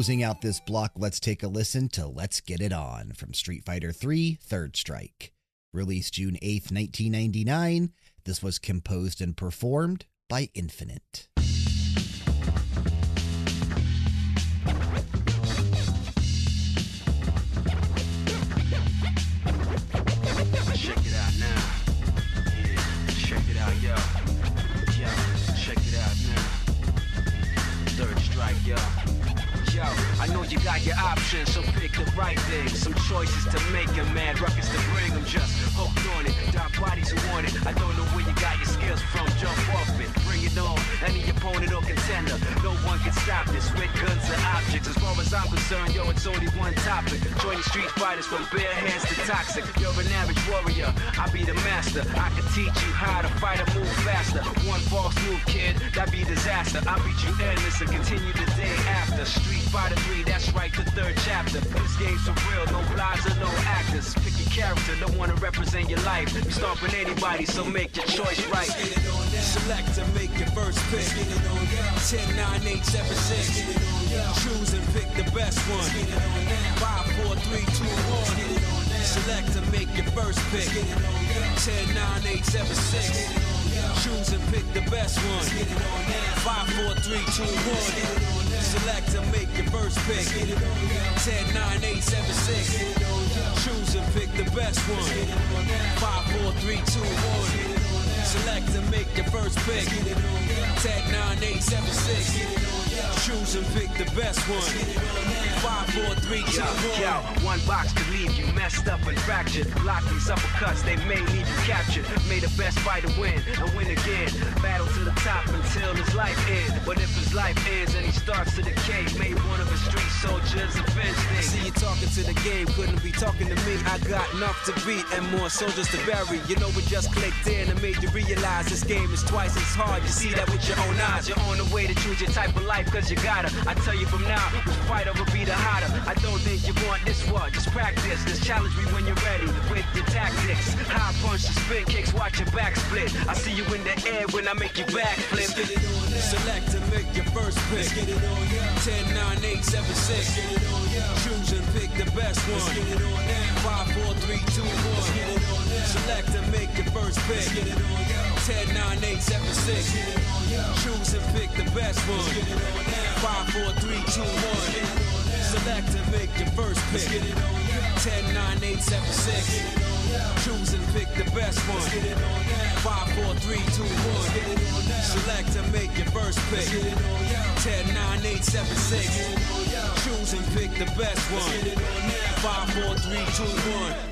E: Closing out this block, let's take a listen to Let's Get It On from Street Fighter III Third Strike. Released June 8, 1999, this was composed and performed by Infinite.
F: Split. I see you in the air when I make you backflip.
G: Select to make your first pick.
E: Let's 10, 9, 8, 7, 6. Choose and pick the best one. Let's get it on now. 5, 4, 3, 2, 1. Select to make your first pick. Let's 10, 9, 8, 7, 6. Choose and pick the best one. Let's get it on now. 5, 4, 3, 2, 1. Select to make your first pick. Let's 10, 9, 8, 7, 6. Choose and pick the best one. 5, 4, 3, 2, 1. Select to make your first pick. 10, 9, 8, 7, 6. Choose and pick the best one. 5, 4, 3, 2, 1.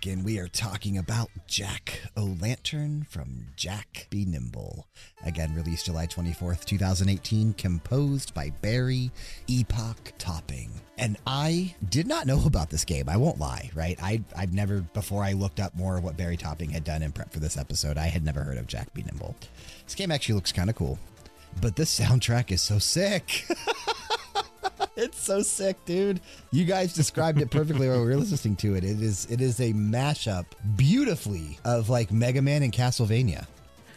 C: Back in, we are talking about Jack O'Lantern from Jack B. Nimble. Again, released July 24th, 2018, composed by Barry Epoch Topping. And I did not know about this game. I won't lie, right? I, I've never, before I looked up more of what Barry Topping had done in prep for this episode, I had never heard of Jack B. Nimble. This game actually looks kind of cool, but this soundtrack is so sick. It's so sick, dude. You guys described it perfectly while we were listening to it. It is it is a mashup beautifully of like Mega Man and Castlevania.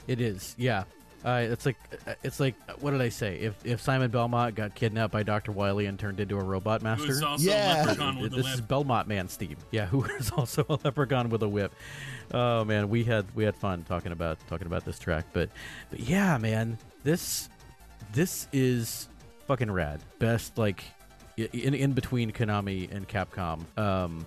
B: It is, yeah. Uh, it's like it's like what did I say? If if Simon Belmont got kidnapped by Doctor Wily and turned into a robot master,
D: was also
C: Yeah.
D: a leprechaun with a
B: this is. Belmont Man theme. Yeah, who is also a leprechaun with a whip. Oh man, we had we had fun talking about talking about this track, but but yeah, man, this this is fucking rad. Best like i- in in between Konami and Capcom. Um,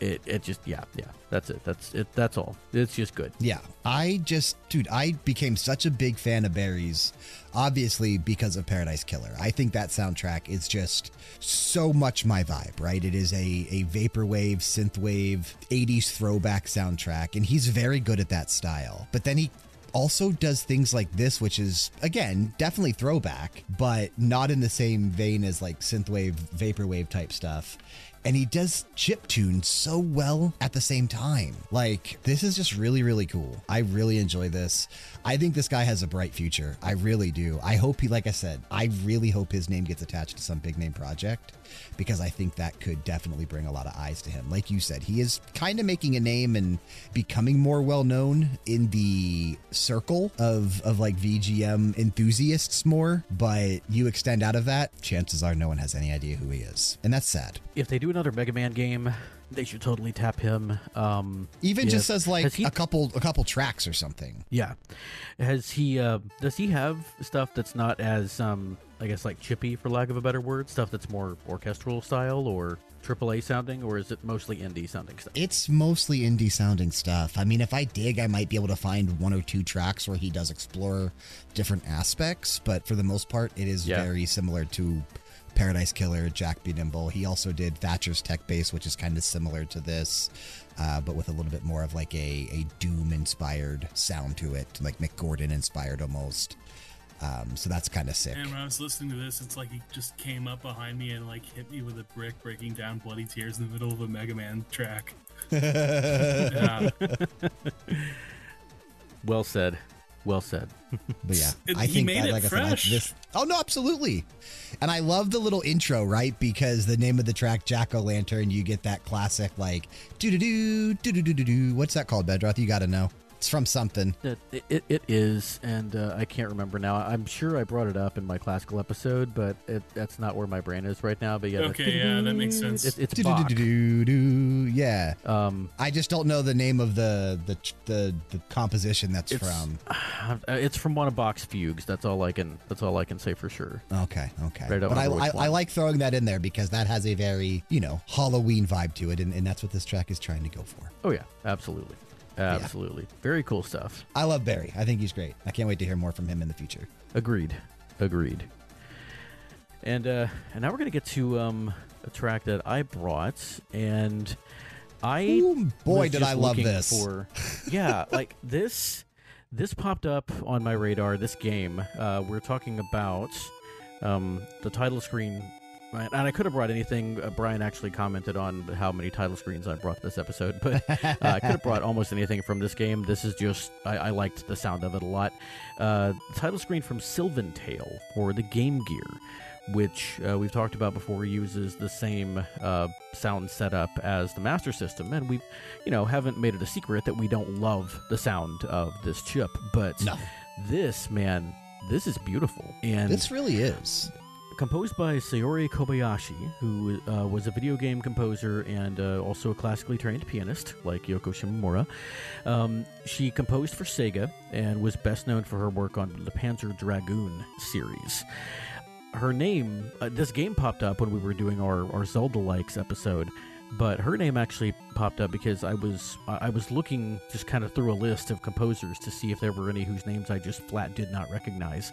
B: it it just yeah yeah that's it that's it that's all. It's just good.
C: Yeah. I just dude, I became such a big fan of Barry's obviously because of Paradise Killer. I think that soundtrack is just so much my vibe, right? It is a a vaporwave, synthwave, 80s throwback soundtrack and he's very good at that style. But then he also does things like this, which is again definitely throwback, but not in the same vein as like synthwave, vaporwave type stuff. And he does chip tune so well at the same time. Like, this is just really, really cool. I really enjoy this. I think this guy has a bright future. I really do. I hope he, like I said, I really hope his name gets attached to some big name project because I think that could definitely bring a lot of eyes to him. Like you said, he is kind of making a name and becoming more well known in the circle of, of like VGM enthusiasts more. But you extend out of that, chances are no one has any idea who he is. And that's sad.
B: If they do another Mega Man game, they should totally tap him. Um,
C: Even
B: if-
C: just as like
B: he-
C: a couple a couple tracks or something.
B: Yeah. Has he uh does he have stuff that's not as um I guess like chippy for lack of a better word, stuff that's more orchestral style or AAA sounding or is it mostly indie sounding stuff?
C: It's mostly indie sounding stuff. I mean, if I dig, I might be able to find one or two tracks where he does explore different aspects, but for the most part, it is
B: Yeah.
C: very similar to Paradise Killer, Jack B. Nimble. He also did Thatcher's Tech Base, which is kind of similar to this, uh, but with a little bit more of like a, a Doom inspired sound to it, like Mick Gordon inspired almost. Um, so that's kind of sick.
D: And when I was listening to this, it's like he just came up behind me and like hit me with a brick, breaking down bloody tears in the middle of a Mega Man track. yeah,
B: Well said. Well said.
C: But yeah,
D: it,
C: I think that, like I fresh. said, I, this. Oh no, absolutely. And I love the little intro, right? Because the name of the track, Jack O' Lantern, you get that classic like do do do do do do do. What's that called, Bedroth? You got to know. It's from something.
B: It, it, it is, and uh, I can't remember now. I'm sure I brought it up in my classical episode, but it, that's not where my brain is right now. But yeah,
D: Okay, yeah, that makes sense.
B: It's, it's Bach.
C: Yeah.
B: Um,
C: I just don't know the name of the the the, the composition that's
B: It's-
C: from.
B: uh, it's from one of Bach's fugues. That's all I can. That's all I can say for sure.
C: Okay, okay.
B: But I
C: but I, I, I like throwing that in there because that has a very, you know, Halloween vibe to it, and, and that's what this track is trying to go for.
B: Oh yeah, absolutely, absolutely. Very cool stuff.
C: I love Barry. I think he's great. I can't wait to hear more from him in the future.
B: Agreed. Agreed. And uh, and now we're gonna get to um, a track that I brought, and I
C: Ooh, boy, did I love this.
B: For, yeah, like this. This popped up on my radar. This game. Uh, we're talking about um, the title screen. And I could have brought anything. Uh, Bryan actually commented on how many title screens I brought this episode, but uh, I could have brought almost anything from this game. This is just I, I liked the sound of it a lot. Uh, title screen from Sylvan Tale for the Game Gear, which uh, we've talked about before, uses the same uh, sound setup as the Master System, and we, you know, haven't made it a secret that we don't love the sound of this chip. But
C: No.
B: this man, this is beautiful, and
C: This really is.
B: Composed by Sayori Kobayashi, who uh, was a video game composer and uh, also a classically trained pianist, like Yoko Shimomura. Um, she composed for Sega and was best known for her work on the Panzer Dragoon series. Her name, uh, this game popped up when we were doing our, our Zelda likes episode, but her name actually popped up because I was I was looking just kind of through a list of composers to see if there were any whose names I just flat did not recognize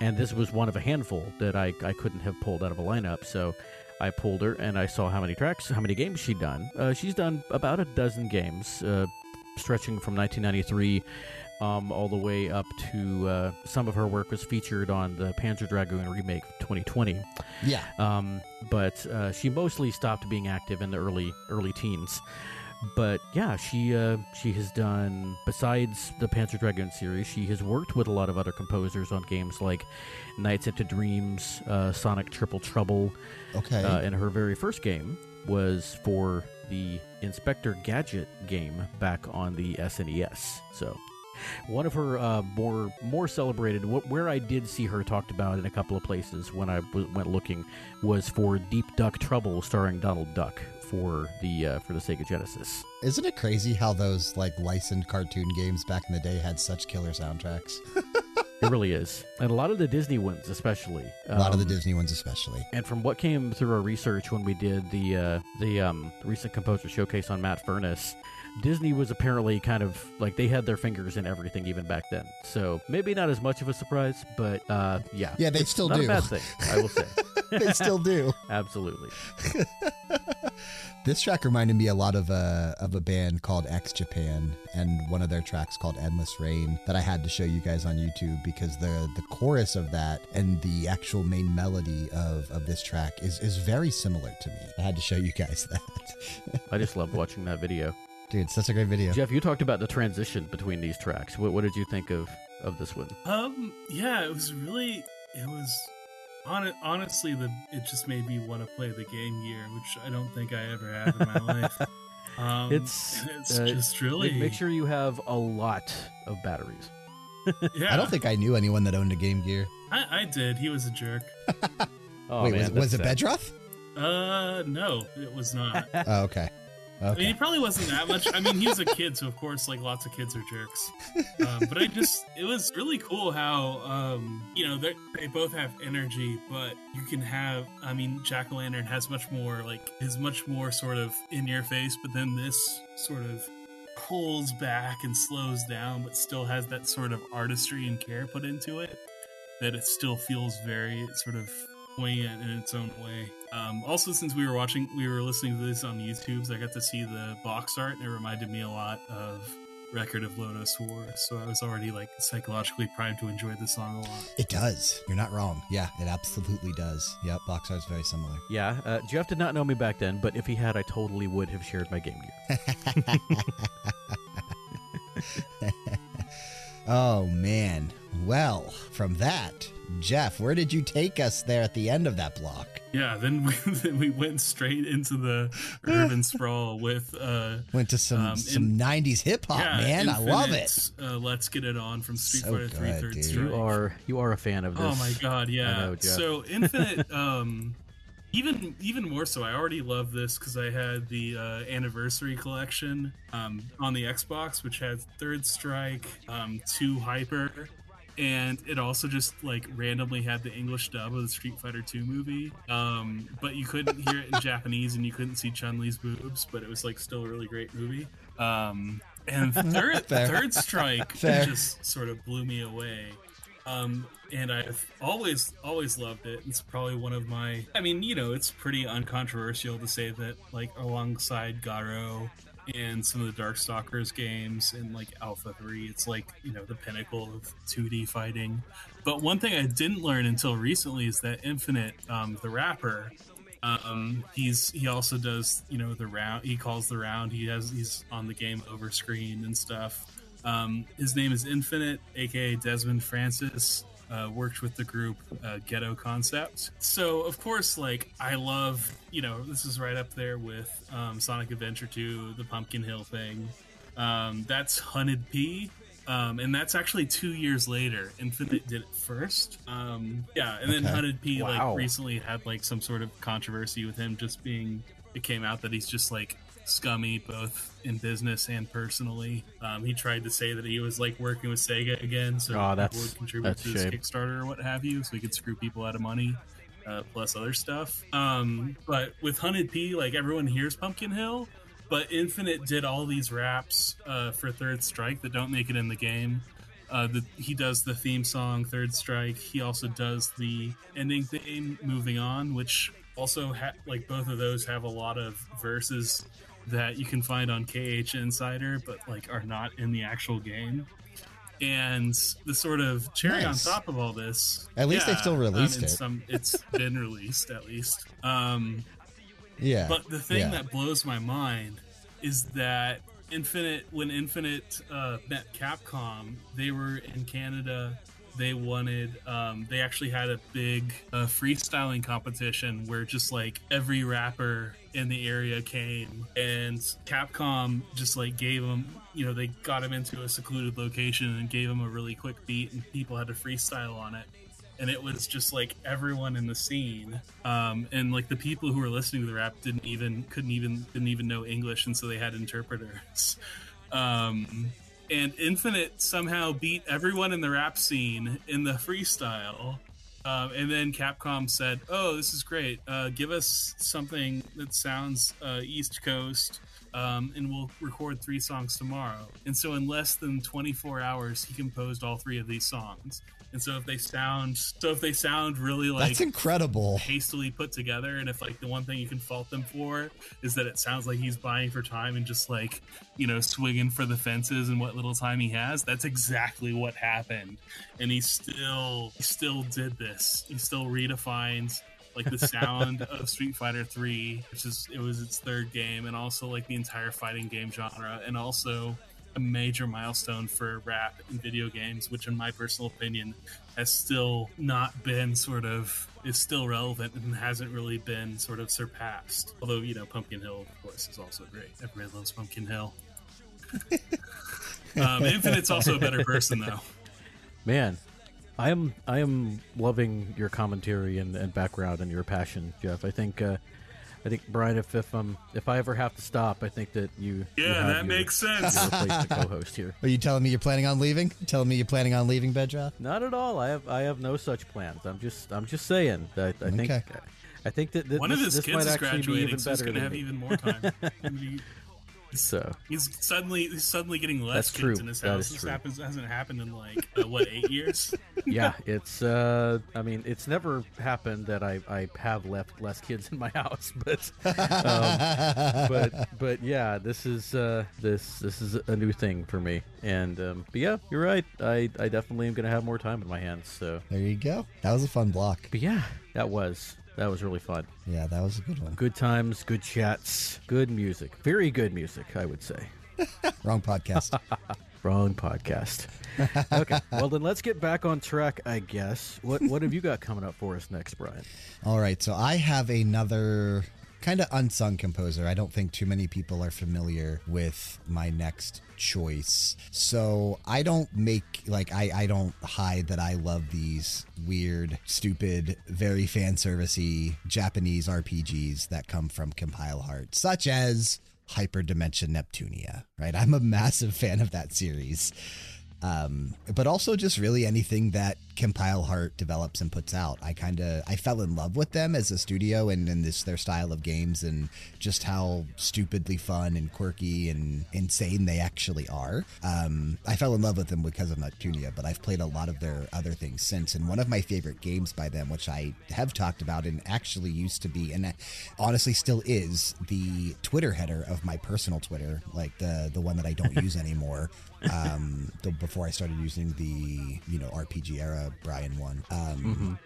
B: and this was one of a handful that I, I couldn't have pulled out of a lineup. So I pulled her and I saw how many tracks, how many games she'd done. Uh, she's done about a dozen games, uh, stretching from 1993 um, all the way up to uh, some of her work was featured on the Panzer Dragoon remake 2020.
C: Yeah.
B: Um, but uh, she mostly stopped being active in the early early teens. But yeah, she uh, she has done besides the Panzer Dragoon series, she has worked with a lot of other composers on games like Nights into Dreams, uh, Sonic Triple Trouble,
C: Okay.
B: uh, and her very first game was for the Inspector Gadget game back on the SNES. So, one of her uh, more more celebrated, wh- where I did see her talked about in a couple of places when I w- went looking, was for Deep Duck Trouble, starring Donald Duck for the uh, for the Sega Genesis.
C: Isn't it crazy how those like licensed cartoon games back in the day had such killer soundtracks?
B: It really is, and a lot of the Disney ones, especially.
C: A lot of the
B: Um,
C: Disney ones, especially.
B: And from what came through our research when we did the uh, the um, recent composer showcase on Matt Furness, Disney was apparently kind of like they had their fingers in everything even back then. So maybe not as much of a surprise, but uh, yeah,
C: Yeah, they
B: It's
C: still
B: not
C: do.
B: a bad thing, I will say.
C: they still do.
B: Absolutely.
C: This track reminded me a lot of a of a band called X Japan, and one of their tracks called "Endless Rain" that I had to show you guys on YouTube because the the chorus of that and the actual main melody of of this track is is very similar to me. I had to show you guys that.
B: I just loved watching that video.
C: Dude, it's such a great video.
B: Jeff, you talked about the transition between these tracks. What, what did you think of of this one?
D: Um, yeah, it was really, it was, on honestly, the it just made me want to play the Game Gear, which I don't think I ever have in my life. Um,
B: It's,
D: it's
B: uh,
D: just really
B: Make, make sure you have a lot of batteries.
D: Yeah,
C: I don't think I knew anyone that owned a Game Gear.
D: I, I did. He was a jerk.
B: Oh,
C: Wait,
B: man,
C: was, was it. Bedroth?
D: Uh, no, it was not.
C: Oh, okay.
D: I mean, he probably wasn't that much. I mean, he was a kid, so of course, like lots of kids are jerks. Um, but I just, it was really cool how, um, you know, they both have energy, but you can have, I mean, Jack O' Lantern has much more, like, is much more sort of in your face, but then this sort of pulls back and slows down, but still has that sort of artistry and care put into it that it still feels very sort of poignant in its own way. Um, also, since we were watching, we were listening to this on YouTube, so I got to see the box art, and it reminded me a lot of Record of Lodoss War. So I was already like psychologically primed to enjoy the song a lot.
C: It does. You're not wrong. Yeah, it absolutely does. Yep, box art's very similar.
B: Yeah, uh, Jeff did not know me back then, but if he had, I totally would have shared my Game Gear.
C: oh man. Well, from that Jeff, where did you take us there at the end of that block?
D: Yeah, then we, then we went straight into the urban sprawl with uh
C: Went to some
D: Um,
C: some
D: in-
C: 90s hip hop,
D: yeah,
C: man. I love it.
D: Infinite, Uh, Let's get it on from Street
C: So
D: Fighter Three Third
C: dude.
D: Strike.
B: You are you are a fan of this.
D: Oh my god, yeah.
B: know,
D: so Infinite, um, even even more so. I already love this because I had the uh, anniversary collection um, on the Xbox, which had Third Strike, um, Two Hyper, and it also just like randomly had the English dub of the Street Fighter Two movie. Um, but you couldn't hear it in Japanese, and you couldn't see Chun Li's boobs, but it was like still a really great movie. Um, and third Third Strike
C: Fair.
D: just sort of blew me away. Um, and I've always, always loved it. It's probably one of my. I mean, you know, it's pretty uncontroversial to say that, like, alongside Garou and some of the Darkstalkers games and like Alpha 3, it's like, you know, the pinnacle of 2D fighting. But one thing I didn't learn until recently is that Infinite, um, the rapper, um, he's he also does you know the round. He calls the round. He has he's on the game over screen and stuff. Um, his name is Infinite, aka Desmond Francis. Uh, worked with the group uh, Ghetto Concept. So of course, like I love you know this is right up there with um, Sonic Adventure 2, the Pumpkin Hill thing. Um, that's Hunnid-P. Um, and that's actually two years later. Infinite did it first. Um, yeah, and then
C: Okay.
D: Hunnid-P
B: Wow.
D: like recently had like some sort of controversy with him just being. It came out that he's just like scummy both in business and personally. Um, he tried to say that he was like working with Sega again, so
B: Oh, that's-
D: would contribute
B: that's
D: to his
B: shame.
D: Kickstarter or what have you, so he could screw people out of money. Uh, plus other stuff. Um, but with Hunnid-P, like everyone hears Pumpkin Hill, but Infinite did all these raps uh, for Third Strike that don't make it in the game. Uh, the, he does the theme song Third Strike. He also does the ending theme Moving On, which also ha- like both of those have a lot of verses that you can find on KHInsider, but like are not in the actual game. And the sort of cherry
C: Nice.
D: on top of all this,
C: At least they still released
D: in
C: it.
D: Some, it's been released at least. Um,
C: Yeah.
D: but the thing
C: yeah.
D: that blows my mind is that Infinite, when Infinite uh, met Capcom, they were in Canada. They wanted, um, they actually had a big uh, freestyling competition where just like every rapper in the area came, and Capcom just like gave them, you know, they got him into a secluded location and gave him a really quick beat, and people had to freestyle on it. And it was just like everyone in the scene. Um, and like the people who were listening to the rap didn't even couldn't even didn't even know english and so they had interpreters. Um, and infinite somehow beat everyone in the rap scene in the freestyle um, and then capcom said oh this is great uh, give us something that sounds uh, east coast um, and we'll record three songs tomorrow. And so, in less than 24 hours, he composed all three of these songs. And so, if they sound, so if they sound really like
C: That's incredible.
D: hastily put together, and if like the one thing you can fault them for is that it sounds like he's buying for time and just like you know swinging for the fences and what little time he has, that's exactly what happened. And he still, he still did this. He still redefines like the sound of Street Fighter 3, which is it was its third game, and also like the entire fighting game genre, and also a major milestone for rap in video games, which in my personal opinion has still not been sort of is still relevant and hasn't really been sort of surpassed. Although, you know, Pumpkin Hill, of course, is also great. Everybody loves Pumpkin Hill. um, Infinite's also a better person though.
B: Man, I am I am loving your commentary and, and background and your passion, Jeff. I think uh, I think Bryan, if if um if I ever have to stop, I think that you you
D: Yeah,
B: have
D: that
B: your-
D: makes sense.
B: your replacement co-host here.
C: Are you telling me you're planning on leaving? Telling me you're planning on leaving Bedroth?
B: Not at all. I have I have no such plans. I'm just I'm just saying that I think
C: Okay.
B: I think that, that
D: One
B: this,
D: of his
B: this
D: kids
B: might
D: is
B: actually be
D: graduating,
B: even
D: so he's
B: better
D: going to have
B: me.
D: even more time. He-
B: So
D: he's suddenly he's suddenly getting less
B: That's
D: kids
B: true.
D: in his house.
B: is
D: This
B: true.
D: happens hasn't happened in like uh, what eight years.
B: yeah, it's uh I mean it's never happened that I I have left less kids in my house, but um, but but yeah, this is uh this this is a new thing for me. And um but yeah, you're right. I I definitely am going to have more time in my hands. So
C: There you go. That was a fun block.
B: but yeah, that was that was really fun.
C: Yeah, that was a good one.
B: Good times, good chats, good music. Very good music, I would say.
C: Wrong podcast.
B: Wrong podcast. okay, well then let's get back on track, I guess. What what have you got coming up for us next, Bryan?
C: All right, so I have another kind of unsung composer. I don't think too many people are familiar with my next choice. So I don't make like I, I don't hide that I love these weird, stupid, very fan servicey Japanese RPGs that come from Compile Heart, such as Hyperdimension Neptunia, right? I'm a massive fan of that series. Um, but also just really anything that Compile Heart develops and puts out. I kind of I fell in love with them as a studio and, and this their style of games and just how stupidly fun and quirky and insane they actually are. Um, I fell in love with them because of Neptunia, but I've played a lot of their other things since. And one of my favorite games by them, which I have talked about and actually used to be, and honestly still is, the Twitter header of my personal Twitter, like the the one that I don't use anymore. Um, the, before I started using the you know RPGera Bryan one. Um,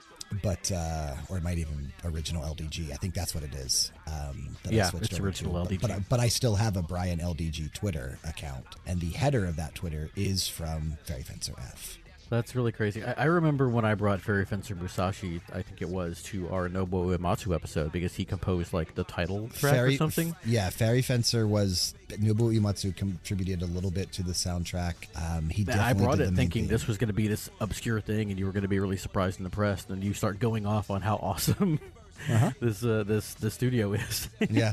C: But uh, or it might even original LDG. I think that's what it is. Um, that I
B: Yeah,
C: switched
B: it's
C: over
B: original
C: to. But, but, I,
B: LDG.
C: but I still have a Brian LDG Twitter account, and the header of that Twitter is from Fairy Fencer F.
B: That's really crazy. I, I remember when I brought Fairy Fencer Musashi, I think it was, to our Nobuo Uematsu episode because he composed like the title track
C: Fairy,
B: or something.
C: f- yeah, Fairy Fencer was Nobuo Uematsu contributed a little bit to the soundtrack. Um, he
B: I brought it
C: the
B: thinking this was going to be this obscure thing, and you were going to be really surprised and impressed. And you start going off on how awesome this uh, this the studio is.
C: yeah,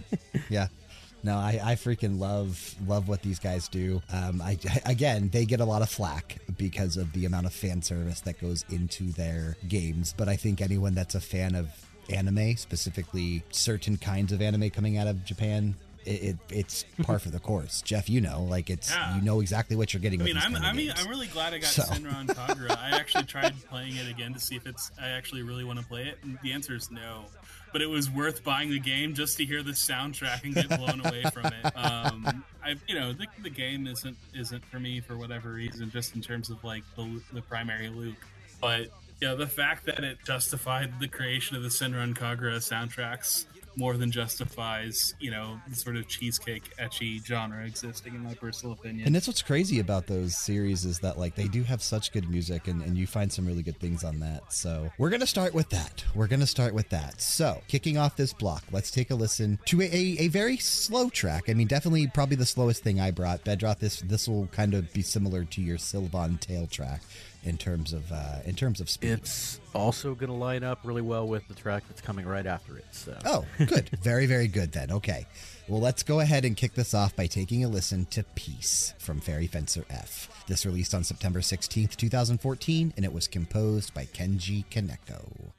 C: yeah. No, I, I freaking love love what these guys do. Um, I again, they get a lot of flack because of the amount of fan service that goes into their games. But I think anyone that's a fan of anime, specifically certain kinds of anime coming out of Japan, it, it it's par for the course. Jeff, you know, like it's
D: Yeah.
C: you know exactly what you're getting.
D: I
C: with
D: mean, I'm, I mean. I'm really glad I got
C: So-
D: Senran Kagura. I actually tried playing it again to see if it's. I actually really want to play it, and the answer is no. But it was worth buying the game just to hear the soundtrack and get blown away from it. Um, I, you know, the, the game isn't isn't for me for whatever reason, just in terms of like the the primary loop. But know, the fact that it justified the creation of the Senran Kagura soundtracks more than justifies, you know, the sort of cheesecake etchy genre existing, in my personal opinion.
C: And that's what's crazy about those series is that like they do have such good music and, and you find some really good things on that. So we're gonna start with that. We're gonna start with that. So kicking off this block, let's take a listen to a, a, a very slow track. I mean, definitely probably the slowest thing I brought. Bedroth, this this will kind of be similar to your Sylvan Tale track in terms of uh, in terms of speed.
B: it's also going to line up really well with the track that's coming right after it. So
C: Oh, good. very, very good then. Okay. Well, let's go ahead and kick this off by taking a listen to Peace from Fairy Fencer F. This released on September 16th, 2014, and it was composed by Kenji Kaneko.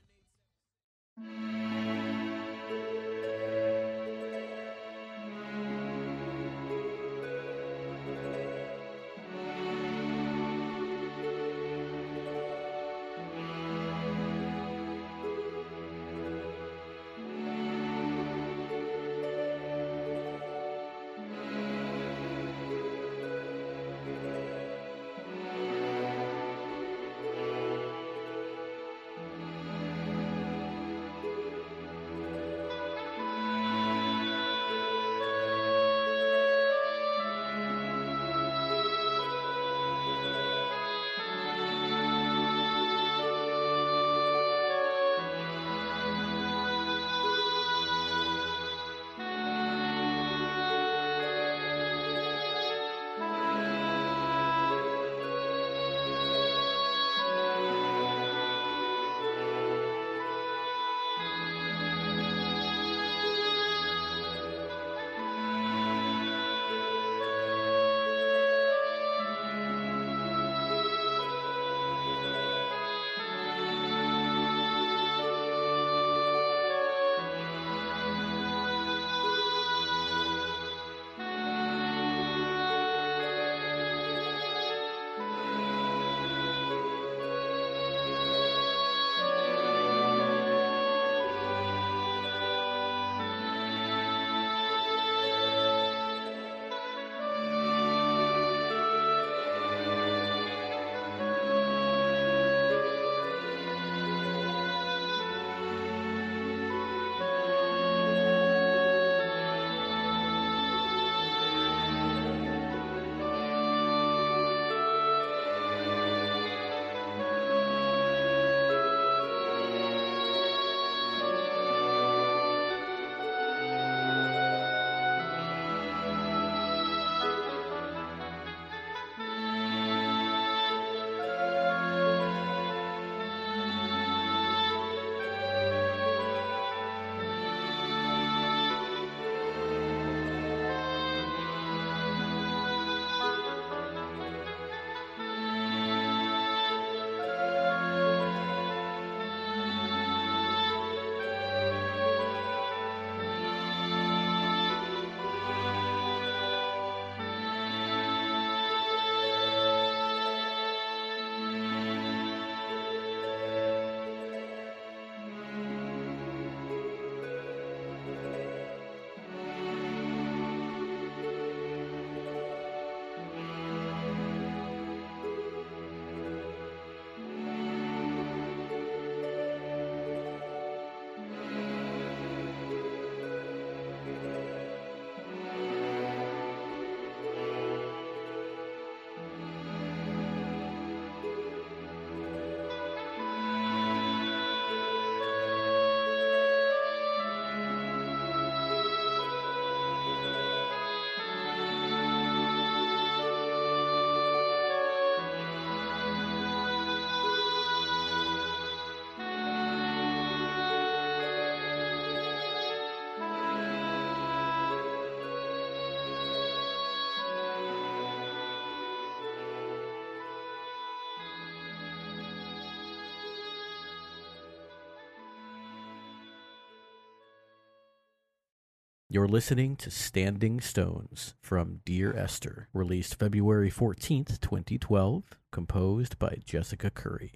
B: You're listening to Standing Stones from Dear Esther, released February 14th, 2012, composed by Jessica Curry.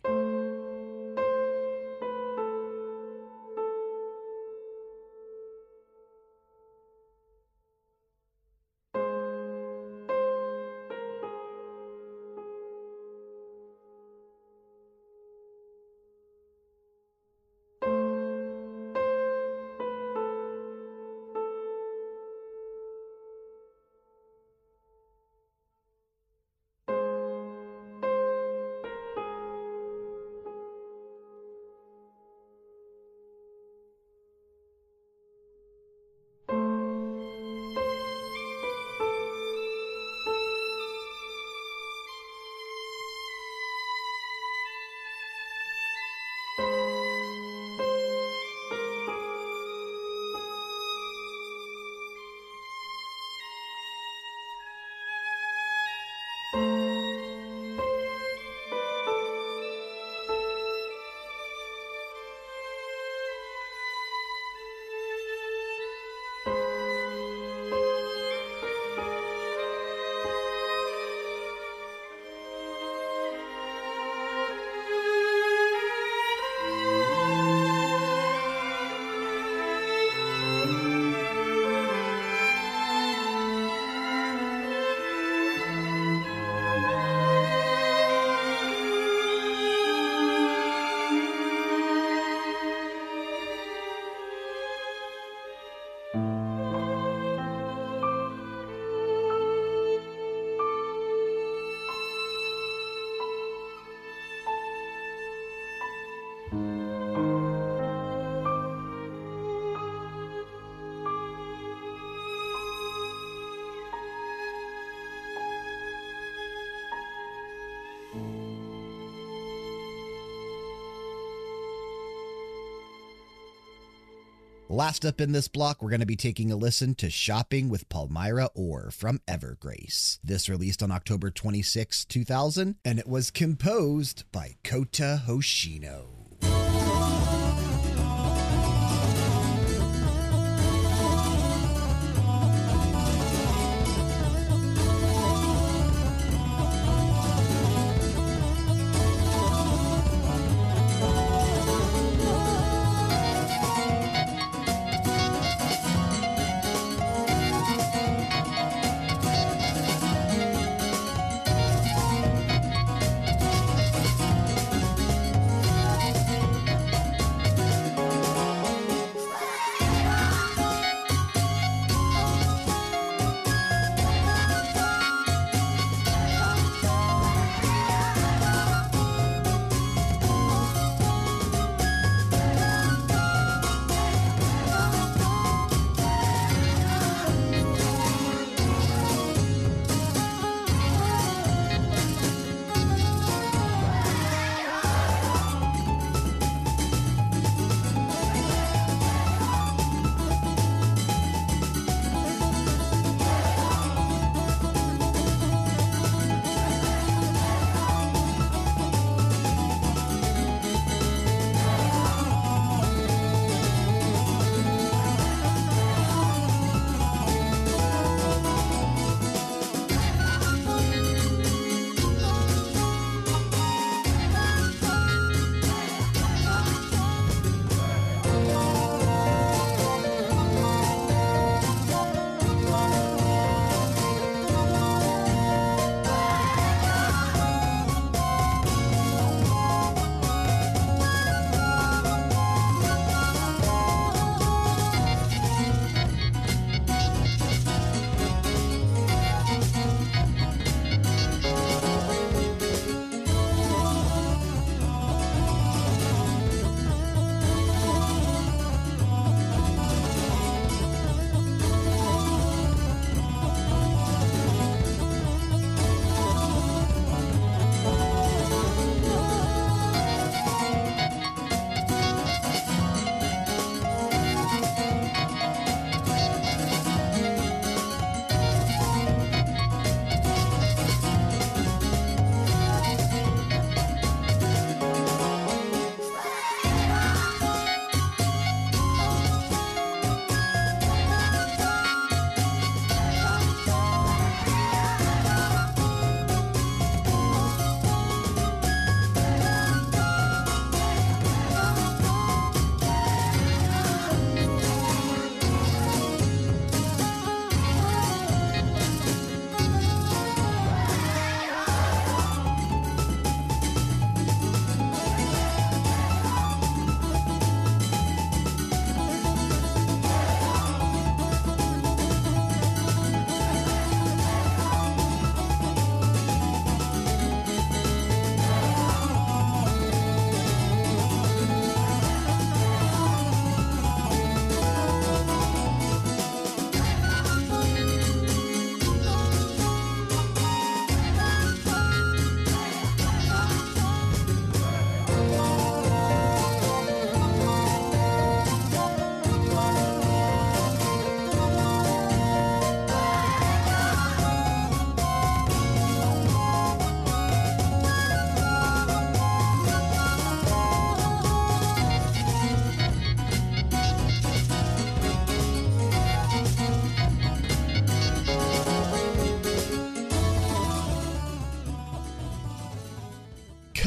C: Last up in this block, we're going to be taking a listen to Shopping with Palmira Ore from Evergrace. This released on October 26, 2000, and it was composed by Kota Hoshino.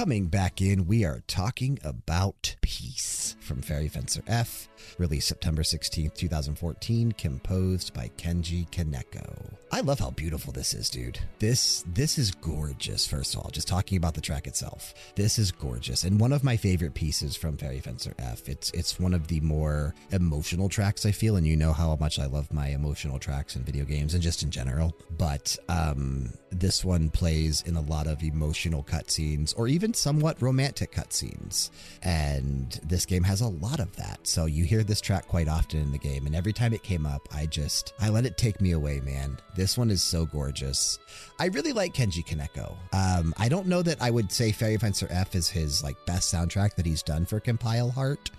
C: Coming back in, we are talking about Peace from Fairy Fencer F, released September 16th, 2014, composed by Kenji Kaneko. I love how beautiful this is, dude. This this is gorgeous, first of all, just talking about the track itself. This is gorgeous. And one of my favorite pieces from Fairy Fencer F. It's it's one of the more emotional tracks I feel, and you know how much I love my emotional tracks in video games and just in general. But um this one plays in a lot of emotional cutscenes or even somewhat romantic cutscenes. And this game has a lot of that. So you hear this track quite often in the game. And every time it came up, I just, I let it take me away, man. This one is so gorgeous. I really like Kenji Kaneko. Um, I don't know that I would say Fairy Fencer F is his like best soundtrack that he's done for Compile Heart.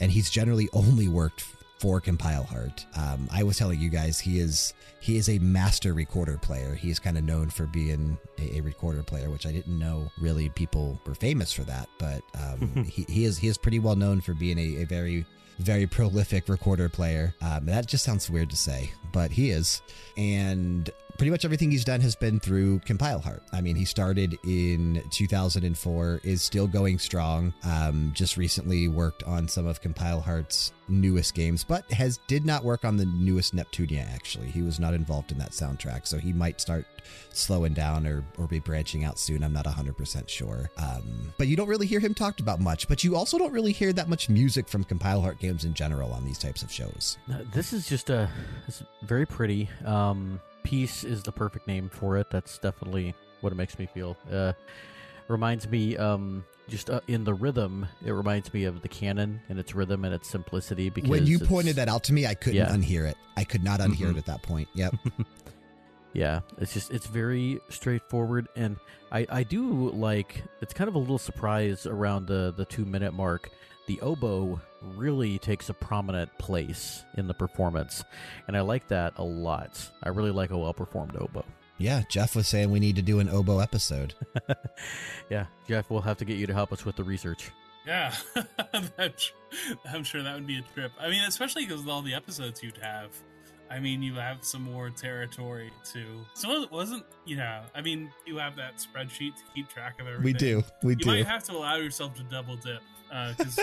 C: And he's generally only worked for Compile Heart. Um, I was telling you guys he is he is a master recorder player. He is kind of known for being a, a, recorder player, which I didn't know really people were famous for that. But um, he, he is he is pretty well known for being a, a very very prolific recorder player. Um, that just sounds weird to say, but he is. And pretty much everything he's done has been through Compile Heart. I mean, he started in 2004, is still going strong. Um, just recently worked on some of Compile Heart's newest games, but has did not work on the newest Neptunia. Actually, he was not involved in that soundtrack, so he might start slowing down or or be branching out soon. I'm not 100 percent sure. Um, but you don't really hear him talked about much. But you also don't really hear that much music from Compile Heart games in general on these types of shows.
B: This is just a it's very pretty. Um, Peace is the perfect name for it. That's definitely what it makes me feel. Uh, reminds me, um, just uh, in the rhythm, it reminds me of the canon and its rhythm and its simplicity. Because
C: when you pointed that out to me, I couldn't
B: Yeah.
C: unhear it. I could not unhear
B: Mhm.
C: it at that point. Yep.
B: Yeah, it's just it's very straightforward, and I I do like it's kind of a little surprise around the the two minute mark. The oboe really takes a prominent place in the performance, and I like that a lot. I really like a well performed oboe.
C: yeah. Jeff was saying we need to do an oboe episode.
B: yeah, Jeff, we'll have to get you to help us with the research.
D: Yeah, That- I'm sure that would be a trip. I mean, especially because of all the episodes you'd have. I mean, you have some more territory to. So it wasn't, you know. I mean, you have that spreadsheet to keep track of everything.
C: We do. We
D: You
C: do.
D: You might have to allow yourself to double dip because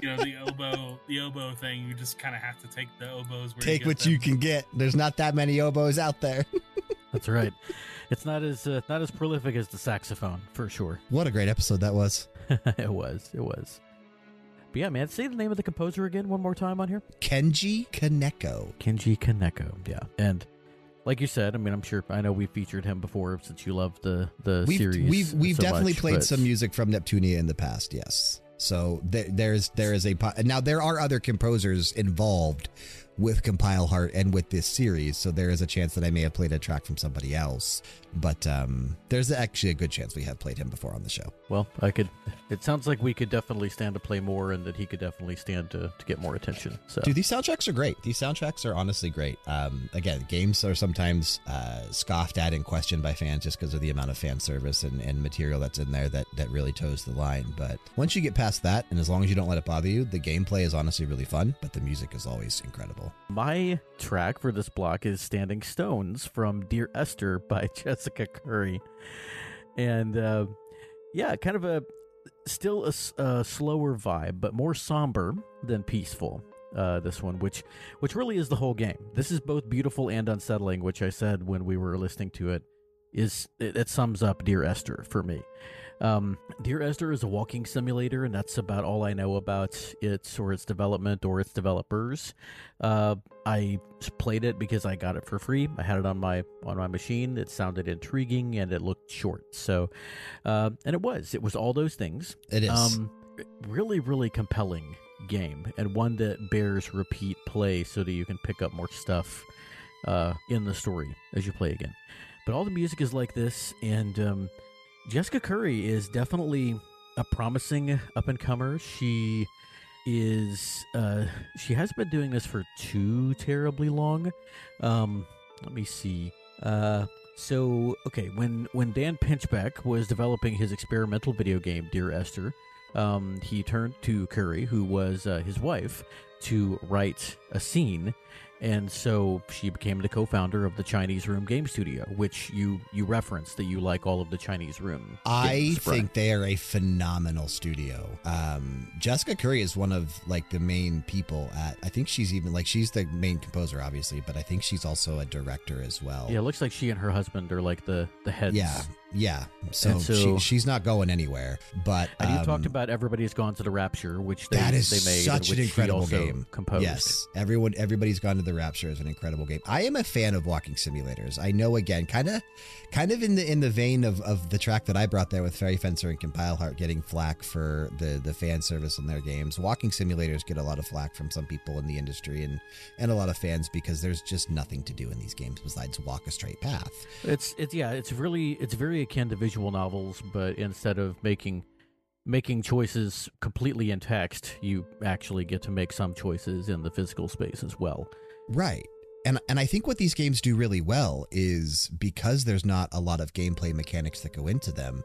D: you know the oboe, the oboe thing. You just kind of have to take the oboes. Where
C: Take
D: you get
C: what
D: them.
C: you can get. There's not that many oboes out there.
B: That's right. it's not as uh, not as prolific as the saxophone for sure.
C: what a great episode that was.
B: it was. It was. But yeah, man, say the name of the composer again one more time on here.
C: Kenji Kaneko.
B: Kenji Kaneko. Yeah, and like you said, I mean, I'm sure I know we featured him before since you love the the
C: We've
B: series.
C: we've we've
B: so
C: definitely
B: much,
C: played
B: but-
C: some music from Neptunia in the past. Yes. So there, there's there is a now there are other composers involved with Compile Heart and with this series, so there is a chance that I may have played a track from somebody else. But um, there's actually a good chance we have played him before on the show.
B: Well, I could. It sounds like we could definitely stand to play more, and that he could definitely stand to, to get more attention. So
C: Dude, these soundtracks are great. These soundtracks are honestly great. Um, again, games are sometimes uh, scoffed at and questioned by fans just because of the amount of fan service and, and material that's in there that, that really toes the line. But once you get past that, and as long as you don't let it bother you, the gameplay is honestly really fun, but the music is always incredible.
B: My track for this block is "Standing Stones" from "Dear Esther" by Jessica Curry, and uh, yeah, kind of a still a slower vibe, but more somber than peaceful. Uh, this one, which which really is the whole game. This is both beautiful and unsettling, which I said when we were listening to it. Is it, it sums up Dear Esther for me. Um, Dear Esther is a walking simulator, and that's about all I know about its or its development or its developers. Uh, I played it because I got it for free. I had it on my on my machine. It sounded intriguing and it looked short. So, uh, and it was. It was all those things.
C: It is.
B: Um, really, really compelling game and one that bears repeat play so that you can pick up more stuff uh, in the story as you play again. But all the music is like this, and um, Jessica Curry is definitely a promising up and comer. She is uh, she hasn't been doing this for too terribly long. Um, let me see. Uh, so okay, when when Dan Pinchbeck was developing his experimental video game Dear Esther, um, he turned to Curry, who was uh, his wife, to write a scene, and so she became the co-founder of the Chinese Room Game Studio, which you you referenced that you like all of the Chinese Room.
C: I think they are a phenomenal studio. Um, Jessica Curry is one of like the main people at. I think she's even like she's the main composer, obviously, but I think she's also a director as well.
B: Yeah, it looks like she and her husband are like the the heads.
C: yeah, yeah. So,
B: so-
C: she, she's not going anywhere. But
B: And you
C: um,
B: talked about Everybody's Gone to the Rapture, which they,
C: that is
B: they made,
C: such
B: which
C: an incredible game.
B: Composed.
C: Yes, everyone, everybody's gone to the Rapture is an incredible game. I am a fan of walking simulators. I know again, kind of, kind of in the in the vein of, of the track that I brought there with Fairy Fencer and Compile Heart getting flack for the the fan service in their games. Walking simulators get a lot of flack from some people in the industry and and a lot of fans because there's just nothing to do in these games besides walk a straight path.
B: It's it's yeah, it's really it's very akin to visual novels, but instead of making making choices completely in text, you actually get to make some choices in the physical space as well.
C: Right. And and I think what these games do really well is because there's not a lot of gameplay mechanics that go into them,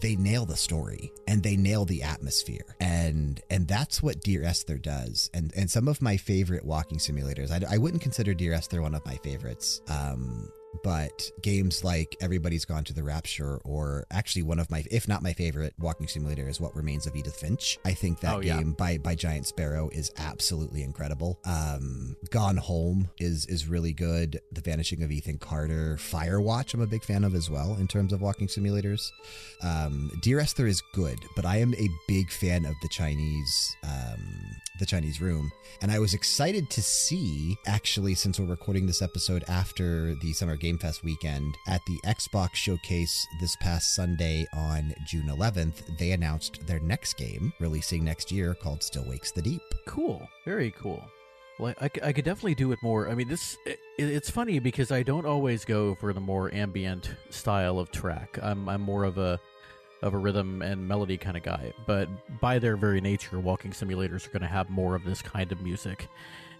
C: they nail the story and they nail the atmosphere. And and that's what Dear Esther does. And and some of my favorite walking simulators, I, I wouldn't consider Dear Esther one of my favorites. Um but games like Everybody's Gone to the Rapture, or actually one of my, if not my favorite walking simulator, is What Remains of Edith Finch. I think that
B: Oh, yeah.
C: game by by Giant Sparrow is absolutely incredible. Um, Gone Home is is really good. The Vanishing of Ethan Carter, Firewatch, I'm a big fan of as well in terms of walking simulators. Um, Dear Esther is good, but I am a big fan of the Chinese um, the Chinese Room, and I was excited to see actually since we're recording this episode after the Summer Game Fest weekend at the Xbox showcase this past Sunday on June 11th, they announced their next game releasing next year called Still Wakes the Deep.
B: Cool, very cool. Well, I, I could definitely do it more. I mean, this it, it's funny because I don't always go for the more ambient style of track. I'm I'm more of a of a rhythm and melody kind of guy. But by their very nature, walking simulators are going to have more of this kind of music,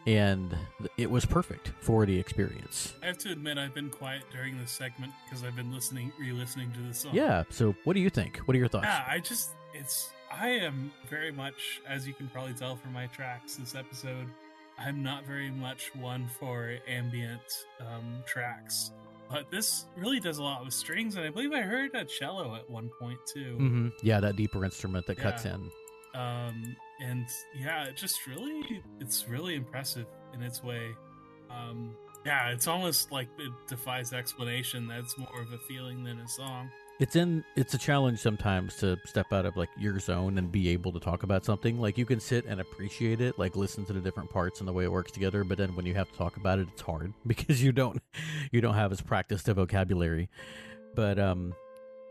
B: and it was perfect for the experience.
D: I have to admit, I've been quiet during this segment because I've been listening, re-listening to the song.
B: Yeah. So, what do you think? What are your thoughts?
D: Yeah, I just it's I am very much, as you can probably tell from my tracks this episode, I'm not very much one for ambient um, tracks. But this really does a lot with strings, and I believe I heard a cello at one point too.
B: hmm Yeah, that deeper instrument that cuts in.
D: um and yeah it just really it's really impressive in its way. Um yeah it's almost like it defies explanation. That's more of a feeling than a song
B: It's in it's a challenge sometimes to step out of like your zone and be able to talk about something. Like you can sit and appreciate it, like listen to the different parts and the way it works together, but then when you have to talk about it, it's hard because you don't you don't have as practiced a vocabulary. But um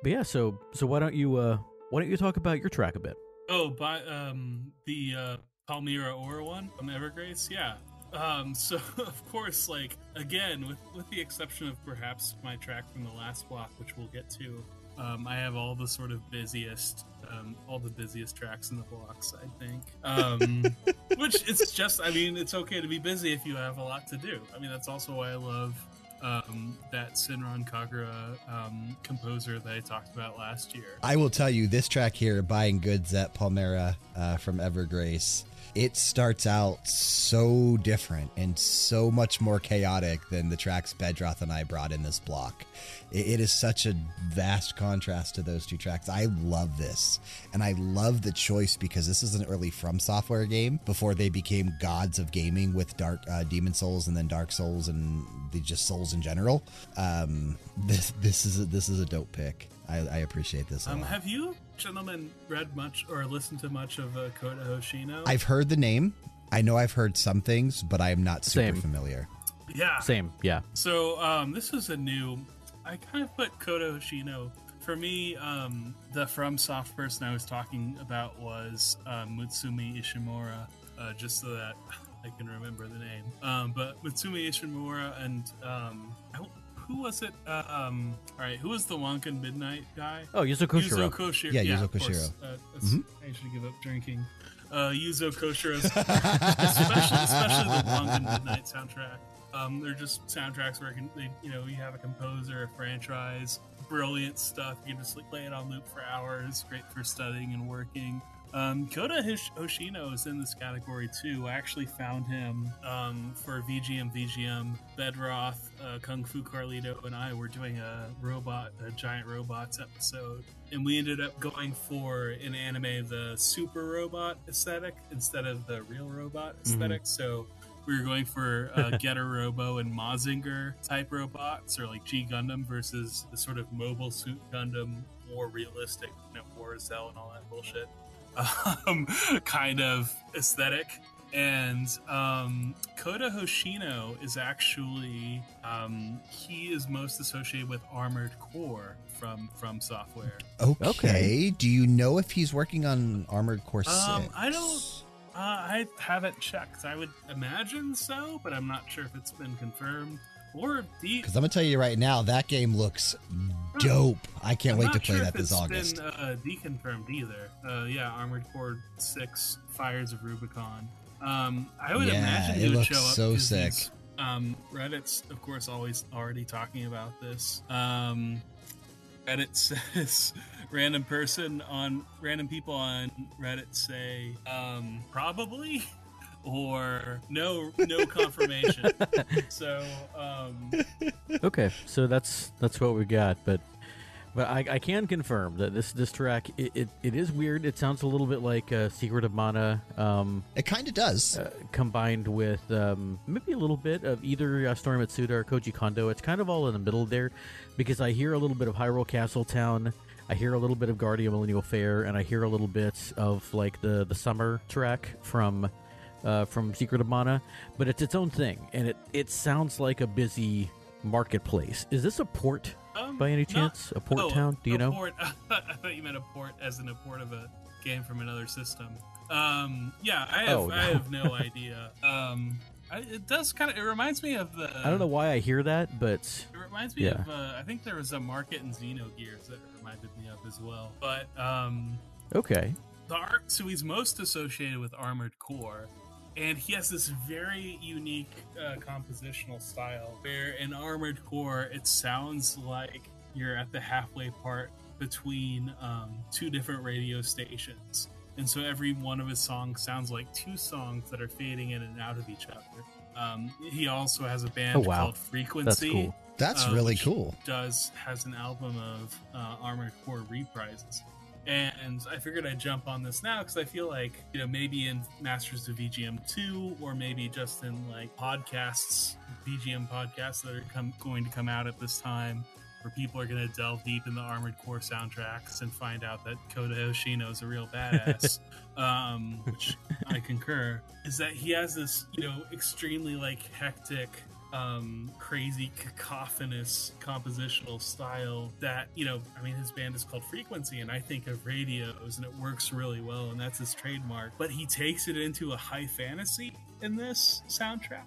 B: but yeah, so so why don't you uh why don't you talk about your track a bit?
D: oh by um the uh palmira ore one from evergrace yeah um so of course like again with with the exception of perhaps my track from the last block which we'll get to um, I have all the sort of busiest, um, all the busiest tracks in the blocks. I think, um, which it's just. I mean, it's okay to be busy if you have a lot to do. I mean, that's also why I love um, that Senran Kagura um, composer that I talked about last year.
C: I will tell you this track here, Buying Goods at Palmira uh, from Evergrace, it starts out so different and so much more chaotic than the tracks Bedroth and I brought in this block. It- it is such a vast contrast to those two tracks. I love this. And I love the choice because this is an early From Software game before they became gods of gaming with Dark uh, Demon's Souls and then Dark Souls and the just Souls in general. Um, this this is a, this is a dope pick. I, I appreciate this a
D: Um,
C: lot.
D: have you gentlemen read much or listened to much of uh, Kota Hoshino?
C: I've heard the name. I know I've heard some things, but I am not super
B: Same.
C: familiar.
D: yeah.
B: Same, yeah.
D: So um, this is a new. I kind of put Kota Hoshino. For me, um, the From Soft person I was talking about was um, Mutsumi Ishimura, uh, just so that I can remember the name. Um, but Mutsumi Ishimura and um, who- who was it? Uh, um, all right, who was the Wangan Midnight guy?
B: Oh, Yuzo Koshiro.
D: Yuzo Koshiro.
C: Yeah,
D: Yeah,
C: Yuzo. Koshiro.
D: Uh, that's- I should give up drinking. Uh, Yuzo Koshiro's, especially, especially the Wangan Midnight soundtrack. Um, they're just soundtracks where you, can, they, you know you have a composer, a franchise, brilliant stuff. You can just like play it on loop for hours. Great for studying and working. Um, Kota Hish- Hoshino is in this category too. I actually found him um, for VGM VGM. Bedroth, uh, Kung Fu Carlito, and I were doing a robot, a giant robots episode, and we ended up going for an anime the super robot aesthetic instead of the real robot esthetic So we were going for uh, Getter Robo and Mazinger type robots, or like G Gundam versus the sort of mobile suit Gundam, more realistic, you know, War Cell and all that bullshit, um, kind of aesthetic. And um, Kota Hoshino is actually um, he is most associated with Armored Core from FromSoftware.
C: Okay.
B: Okay.
C: Do you know if he's working on Armored Core 6?
D: Um, I don't- Uh, I haven't checked. I would imagine so, but I'm not sure if it's been confirmed.
C: Because I'm going to tell you right now, that game looks dope. I can't
D: I'm
C: wait to play
D: sure
C: that this August.
D: Been uh, deconfirmed either. Uh, yeah, Armored Core Six: Fires of Rubicon. Um, I would
C: Yeah,
D: imagine
C: it
D: would show up.
C: so sick.
D: Um, Reddit's of course always already talking about this. Um, Reddit says random person on random people on Reddit say um, probably or no no confirmation. so um,
B: Okay, so that's that's what we got, but but I, I can confirm that this this track it, it, it is weird. It sounds a little bit like uh, Secret of Mana um,
C: It kind of does.
B: uh, combined with um, maybe a little bit of either uh, Story Mitsuda or Koji Kondo. It's kind of all in the middle there because I hear a little bit of Hyrule Castle Town. I hear a little bit of Guardian Millennial Fair, and I hear a little bit of like the the summer track from uh, from Secret of Mana, but it's its own thing, and it it sounds like a busy marketplace. Is this a port
D: um,
B: by any
D: not-
B: chance? A port
D: Oh,
B: town? Do you know?
D: Port, I thought you meant a port as in a port of a game from another system. Um, yeah, I have,
B: Oh,
D: I
B: no.
D: have no idea. Um, I, it does kind of. It reminds me of the.
B: I don't know why I hear that, but
D: It reminds me
B: Yeah.
D: of. Uh, I think there was a market in Xenogears that reminded me of as well. But um,
B: okay.
D: the art. So he's most associated with Armored Core. And he has this very unique uh, compositional style where in Armored Core, it sounds like you're at the halfway part between um, two different radio stations. And so every one of his songs sounds like two songs that are fading in and out of each other. Um, he also has a band
B: Oh, wow.
D: called
B: That's
D: Frequency
B: cool.
C: That's
D: uh,
C: really cool.
D: Does has an album of uh, Armored Core reprises, and I figured I'd jump on this now because I feel like you know maybe in Masters of VGM two or maybe just in like podcasts, VGM podcasts that are come, going to come out at this time. Where people are going to delve deep in the Armored Core soundtracks and find out that Kota Hoshino is a real badass, um, which I concur. Is that he has this, you know, extremely like hectic um, crazy cacophonous compositional style that you know i mean his band is called frequency and i think of radios and it works really well and that's his trademark. But he takes it into a high fantasy in this soundtrack.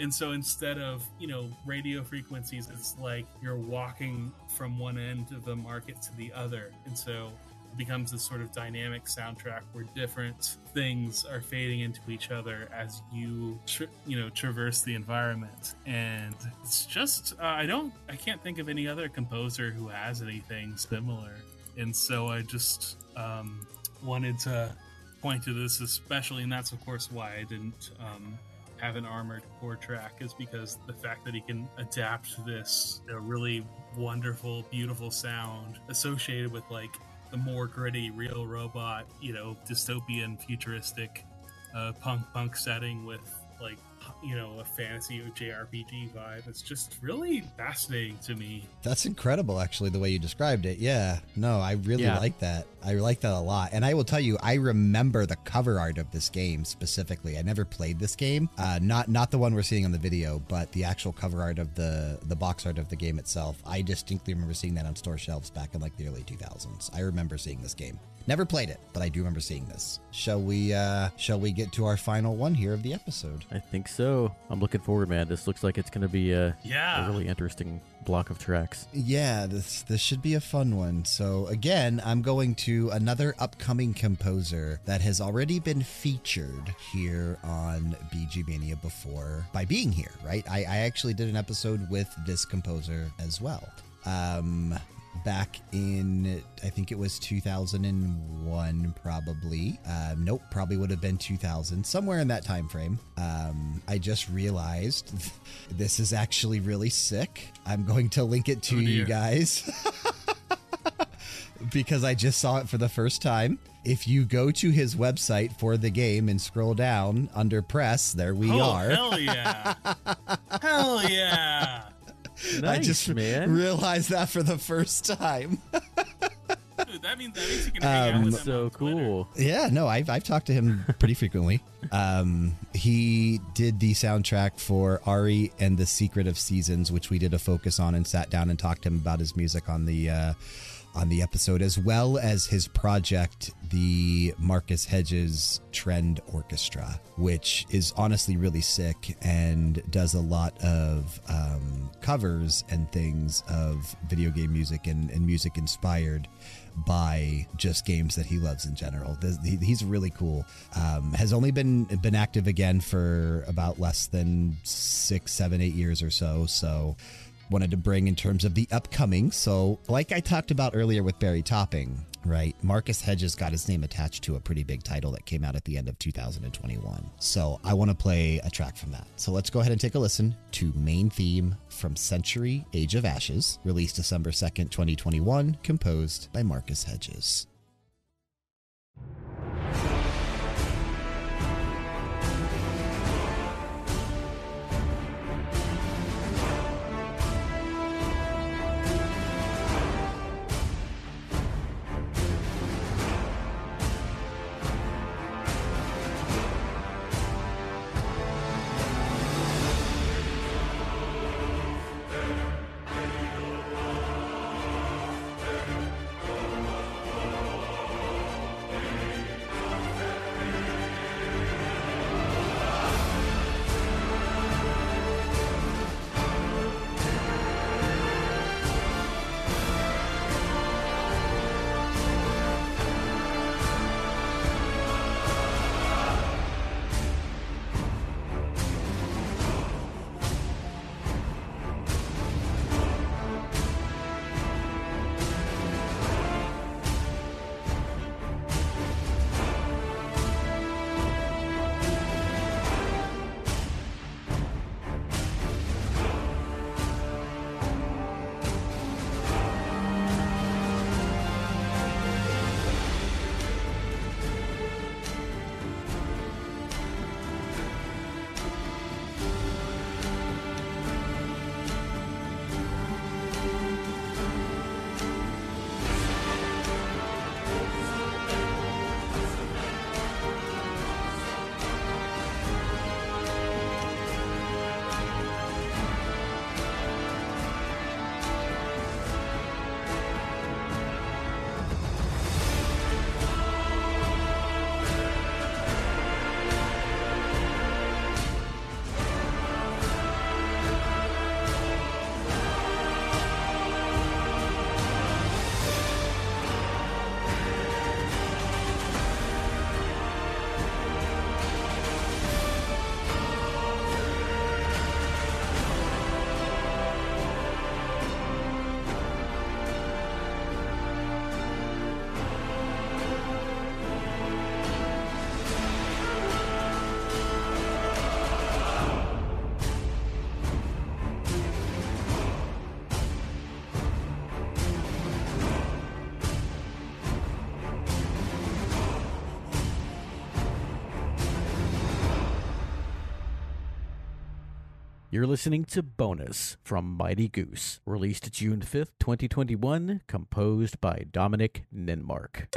D: And so instead of you know radio frequencies it's like you're walking from one end of the market to the other. And so becomes this sort of dynamic soundtrack where different things are fading into each other as you tr- you know traverse the environment. And it's just uh, i don't i can't think of any other composer who has anything similar. And so i just um, wanted to point to this especially and that's of course why i didn't um, have an armored core track is because the fact that he can adapt this you know, really wonderful beautiful sound associated with like the more gritty real robot you know dystopian futuristic uh, punk punk setting with like you know a fantasy JRPG vibe. It's just really fascinating to me.
C: That's incredible, actually, the way you described it. Yeah. No, I really
B: Yeah.
C: like that. I like that a lot. And I will tell you, I remember the cover art of this game specifically. I never played this game. Uh, not not the one we're seeing on the video, but the actual cover art of the the box art of the game itself. I distinctly remember seeing that on store shelves back in like the early 2000s. I remember seeing this game. Never played it, but I do remember seeing this. Shall we uh shall we get to our final one here of the episode?
B: I think so. I'm looking forward, man. This looks like it's going to be a, a really interesting block of tracks.
C: Yeah, this this should be a fun one. So again, I'm going to another upcoming composer that has already been featured here on BG Mania before by being here, right? I, I actually did an episode with this composer as well. Um back in, I think it was 2001, probably. Um, nope, probably would have been 2000, somewhere in that time frame. Um, I just realized this is actually really sick. I'm going to link it to
D: Oh,
C: you guys. because I just saw it for the first time. If you go to his website for the game and scroll down under press, there we
D: oh,
C: are.
D: hell yeah. hell yeah.
B: Nice,
C: I just
B: man.
C: realized that for the first time.
D: Dude, that means that means you can hang out with him
B: so cool.
C: yeah, no, I've, I've talked to him pretty frequently. Um, he did the soundtrack for Ary and the Secret of Seasons, which we did a focus on and sat down and talked to him about his music on the uh, on the episode, as well as his project, the Marcus Hedges Trend Orchestra, which is honestly really sick and does a lot of um, covers and things of video game music and, and music inspired by just games that he loves in general. He's really cool. Um, has only been been active again for about less than six, seven, eight years or so. So wanted to bring in terms of the upcoming. So like I talked about earlier with Barry Topping, right? Marcus Hedges got his name attached to a pretty big title that came out at the end of 2021. So I want to play a track from that. So let's go ahead and take a listen to main theme from Century Age of Ashes, released December 2nd, 2021, composed by Marcus Hedges.
B: You're listening to Bonus from Mighty Goose, released June 5th, 2021, composed by Dominik Ninmark.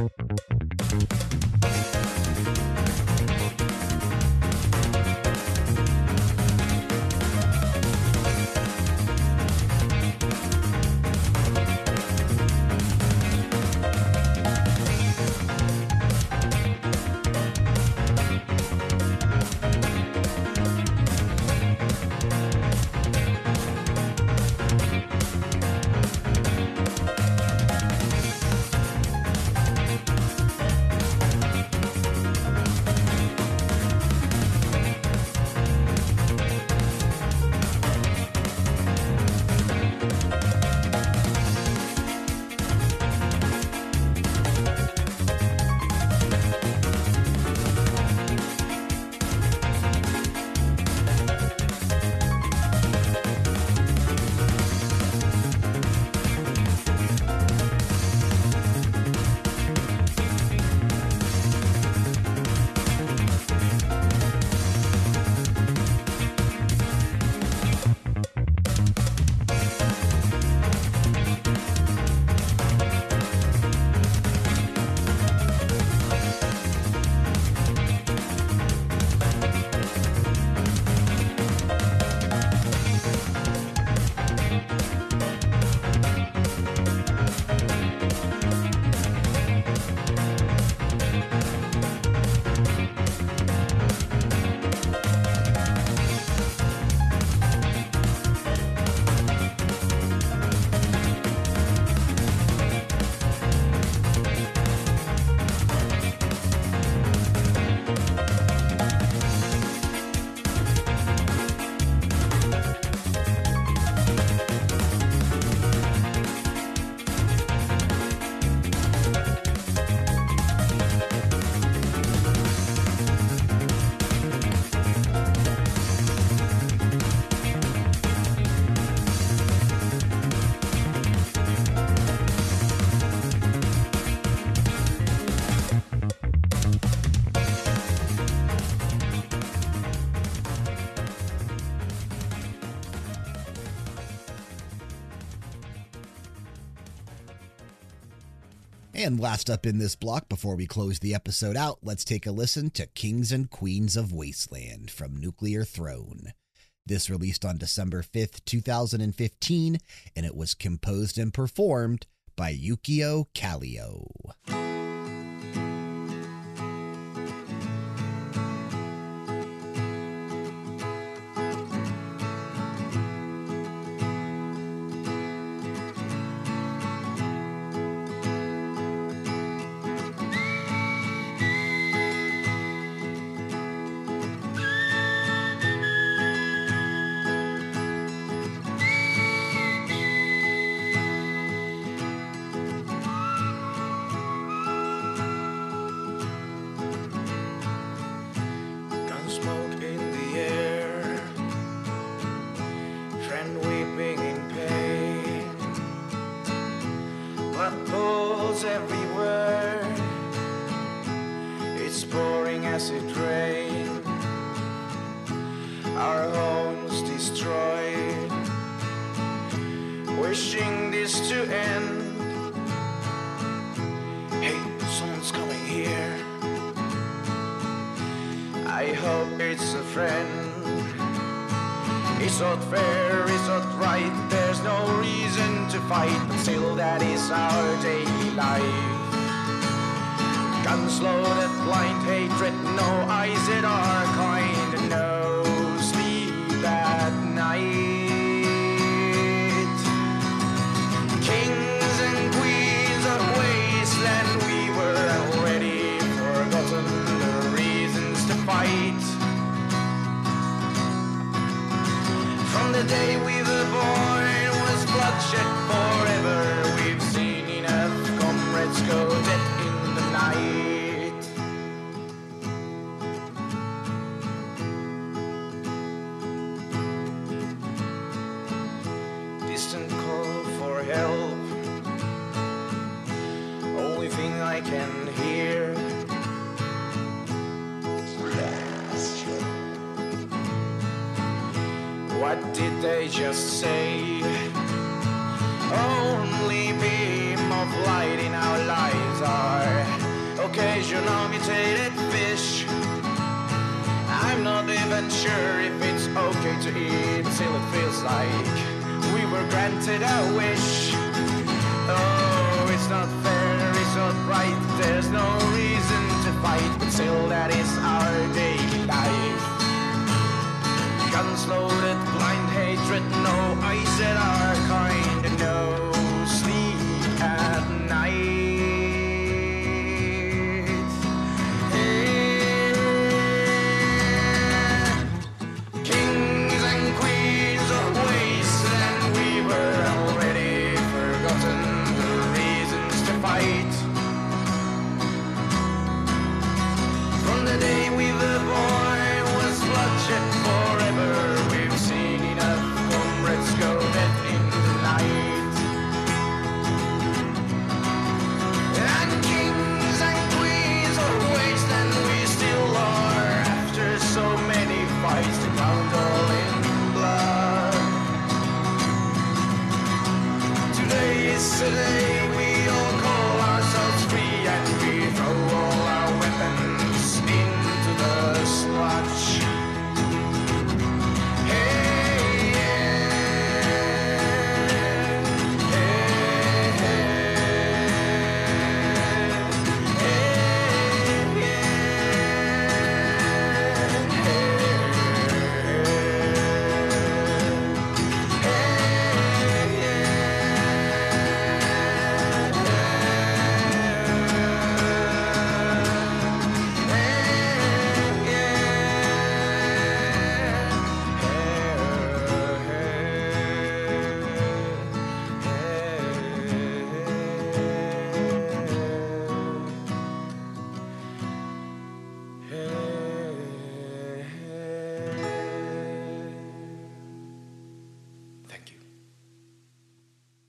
C: And last up in this block, before we close the episode out, let's take a listen to Kings and Queens of Wasteland from Nuclear Throne. This released on December 5th, 2015, and it was composed and performed by Jukio Kallio.
H: not fair, is not right, there's no reason to fight, but still that is our daily life. Guns loaded, blind hatred, no eyes at our kind.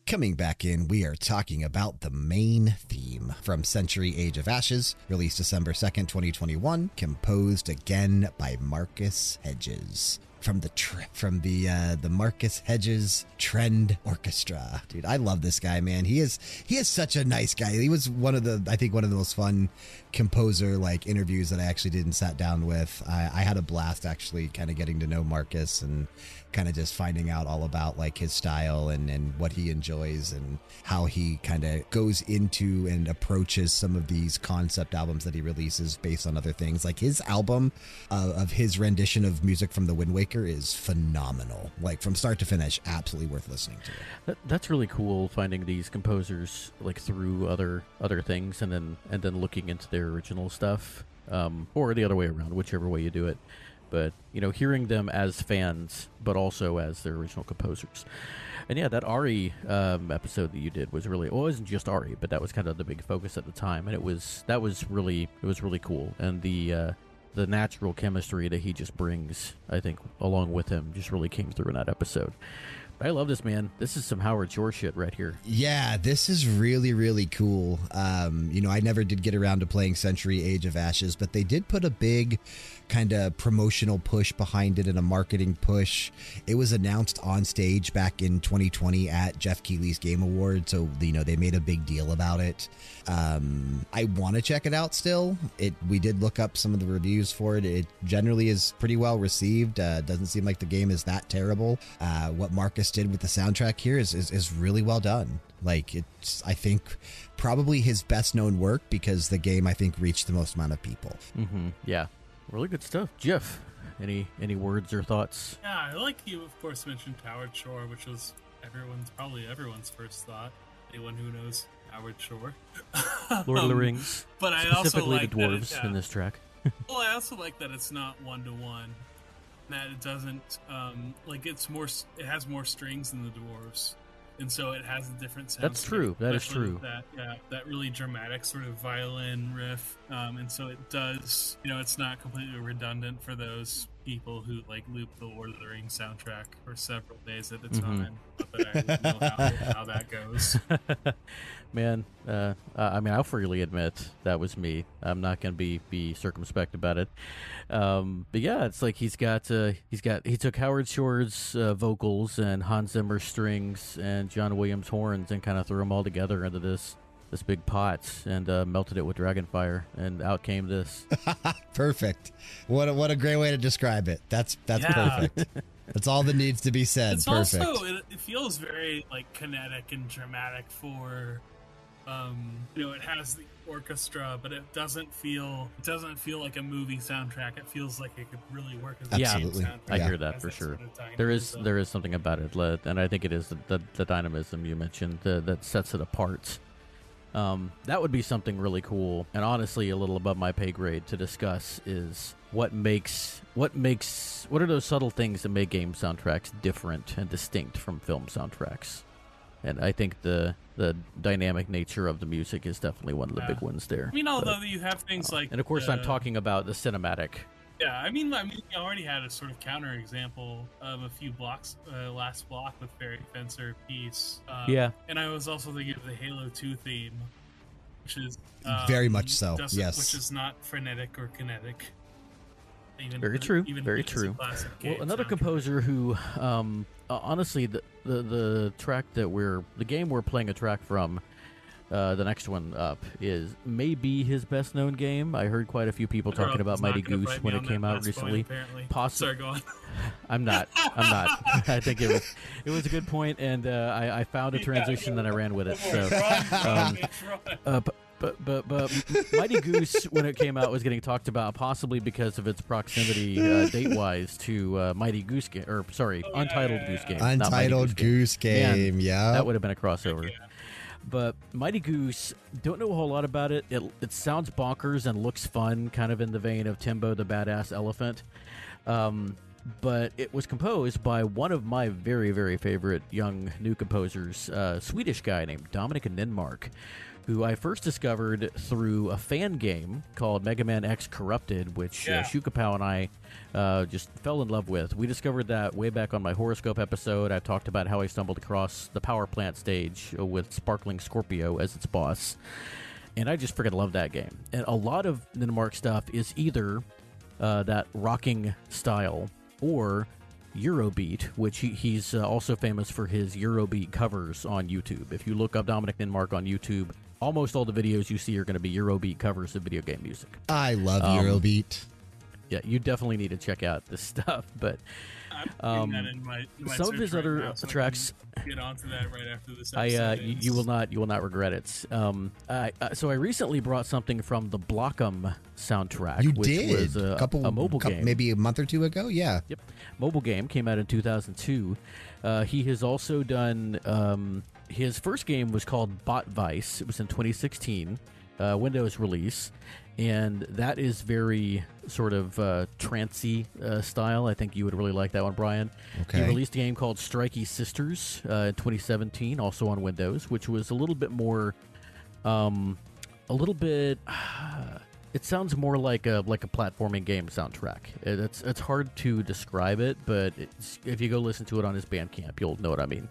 C: Coming back in, we are talking about the main theme from Century Age of Ashes, released December 2nd, 2021, composed again by Marcus Hedges from the tr- from the uh, the Marcus Hedges Trend Orchestra. Dude, I love this guy, man. He is he is such a nice guy. He was one of the I think one of the most fun composer like interviews that I actually did and sat down with. I, I had a blast actually kind of getting to know Marcus and kind of just finding out all about like his style and, and what he enjoys and how he kind of goes into and approaches some of these concept albums that he releases based on other things. Like his album uh, of his rendition of music from the Wind Waker is phenomenal. Like from start to finish, absolutely worth listening to.
B: That, that's really cool finding these composers like through other other things and then and then looking into their original stuff um, or the other way around whichever way you do it but you know hearing them as fans but also as their original composers and yeah that Ary um, episode that you did was really well, it wasn't just Ary but that was kind of the big focus at the time and it was that was really it was really cool and the uh, the natural chemistry that he just brings i think along with him just really came through in that episode I love this man. This is some Howard Shore shit right here.
C: Yeah, this is really, really cool. Um, you know, I never did get around to playing Century Age of Ashes, but they did put a big kind of promotional push behind it and a marketing push. It was announced on stage back in 2020 at Geoff Keighley's Game Award, so you know they made a big deal about it. Um, I want to check it out still. It we did look up some of the reviews for it. It generally is pretty well received. Uh, doesn't seem like the game is that terrible. Uh, what Marcus did with the soundtrack here is, is is really well done. Like it's, I think, probably his best known work because the game I think reached the most amount of people.
B: Mm-hmm. Yeah, really good stuff. Jeff, any any words or thoughts?
D: Yeah, I like you, of course, mentioned Howard Shore, which was everyone's probably everyone's first thought. Anyone who knows Howard Shore.
B: Lord of the
D: Um,
B: Rings,
D: But I also like
B: the
D: that it-
B: dwarves
D: yeah.
B: in this track.
D: Well, I also like that it's not one to one. That it doesn't um, like it's more. It has more strings than the dwarves, and so it has a different sound.
B: That's true. That is true.
D: That yeah, that really dramatic sort of violin riff, um, and so it does. You know, it's not completely redundant for those people who like loop the Lord of the Rings soundtrack for several days at a
B: Mhm.
D: time. Not that I know how, how that goes.
B: Man, uh, I mean, I'll freely admit that was me. I'm not gonna be be circumspect about it. Um, but yeah, it's like he's got uh, he's got he took Howard Shore's uh, vocals and Hans Zimmer strings and John Williams horns and kind of threw them all together into this this big pot and uh, melted it with dragonfire, and out came this.
C: Perfect. What a, what a great way to describe it. That's that's
D: Yeah.
C: perfect. That's all that needs to be said.
D: It's
C: perfect.
D: also it, it feels very like kinetic and dramatic for um you know it has the orchestra but it doesn't feel it doesn't feel like a movie soundtrack it feels like it could really work as a
B: Yeah.
C: Absolutely.
D: soundtrack.
B: I hear that
D: has
B: for sure.
D: sort of
B: There is
D: dynamism.
B: there is something about it, and I think it is the, the, the dynamism you mentioned the, that sets it apart. Um, that would be something really cool, and honestly, a little above my pay grade to discuss is what makes what makes what are those subtle things that make game soundtracks different and distinct from film soundtracks. And I think the the dynamic nature of the music is definitely one of the
D: Yeah.
B: big ones there.
D: I mean
B: But-
D: although you have things like
B: and of course, I'm
D: uh,
B: talking about the cinematic.
D: Yeah I mean I mean you already had a sort of counter example of a few blocks uh, last block with Fairy Fencer Peace um,
B: Yeah.
D: and I was also thinking of the Halo 2 theme which is
C: Very
D: um,
C: much so, yes.
D: which is not frenetic or kinetic. Even
B: Very true,
D: Even
B: very
D: if it's a
B: true. Well, another
D: soundtrack.
B: composer who, um, uh, honestly, the, the the track that we're the game we're playing a track from, uh, the next one up is maybe his best known game. I heard quite a few people talking about Mighty Goose when it came out
D: last point,
B: recently.
D: apparently. Sorry, go on.
B: I'm not. I'm not. I think it was it was a good point, and uh, I, I found a transition and I ran with it. So. um, Uh, but, but but but Mighty Goose when it came out was getting talked about possibly because of its proximity uh, date wise to uh, Mighty Goose game or sorry
D: Oh, yeah,
B: Untitled
D: yeah,
B: Goose game not Mighty
C: Untitled Goose Game.
B: Man,
C: yeah.
B: that would have been a crossover. But Mighty Goose, don't know a whole lot about it. It it sounds bonkers and looks fun, kind of in the vein of Tembo the Badass Elephant. Um, but it was composed by one of my very very favorite young new composers, a Swedish guy named Dominik Ninmark, who I first discovered through a fan game called Mega Man X Corrupted, which uh,
D: Yeah.
B: Shukapow and I uh, just fell in love with. We discovered that way back on my horoscope episode. I talked about how I stumbled across the power plant stage with Sparkling Scorpio as its boss. And I just freaking love that game. And a lot of Ninmark stuff is either uh, that rocking style or Eurobeat, which he, he's uh, also famous for his Eurobeat covers on YouTube. If you look up Dominik Ninmark on YouTube, almost all the videos you see are going to be Eurobeat covers of video game music.
C: I love
B: Um,
C: Eurobeat.
B: Yeah, you definitely need to check out this stuff. But Um,
D: that in my, in my
B: some of his
D: right
B: other
D: now, so
B: tracks-
D: Get onto that right after this
B: I, uh, you,
D: ends.
B: you will not, you will not regret it. Um, I, uh, so I recently brought something from the Blockum soundtrack,
C: You
B: which
C: did
B: was a,
C: couple,
B: a mobile
C: cou-
B: game.
C: maybe a month or two ago. Yeah.
B: Yep. Mobile game came out in 2002. Uh, he has also done. Um, his first game was called Bot Vice. It was in 2016, uh, Windows release, and that is very sort of uh, trancy uh, style. I think you would really like that one, Bryan.
C: Okay.
B: He released a game called Strikey Sisters uh, in 2017, also on Windows, which was a little bit more, um, a little bit. It sounds more like a like a platforming game soundtrack. It- It's it's hard to describe it, but it's, if you go listen to it on his Bandcamp, you'll know what I mean.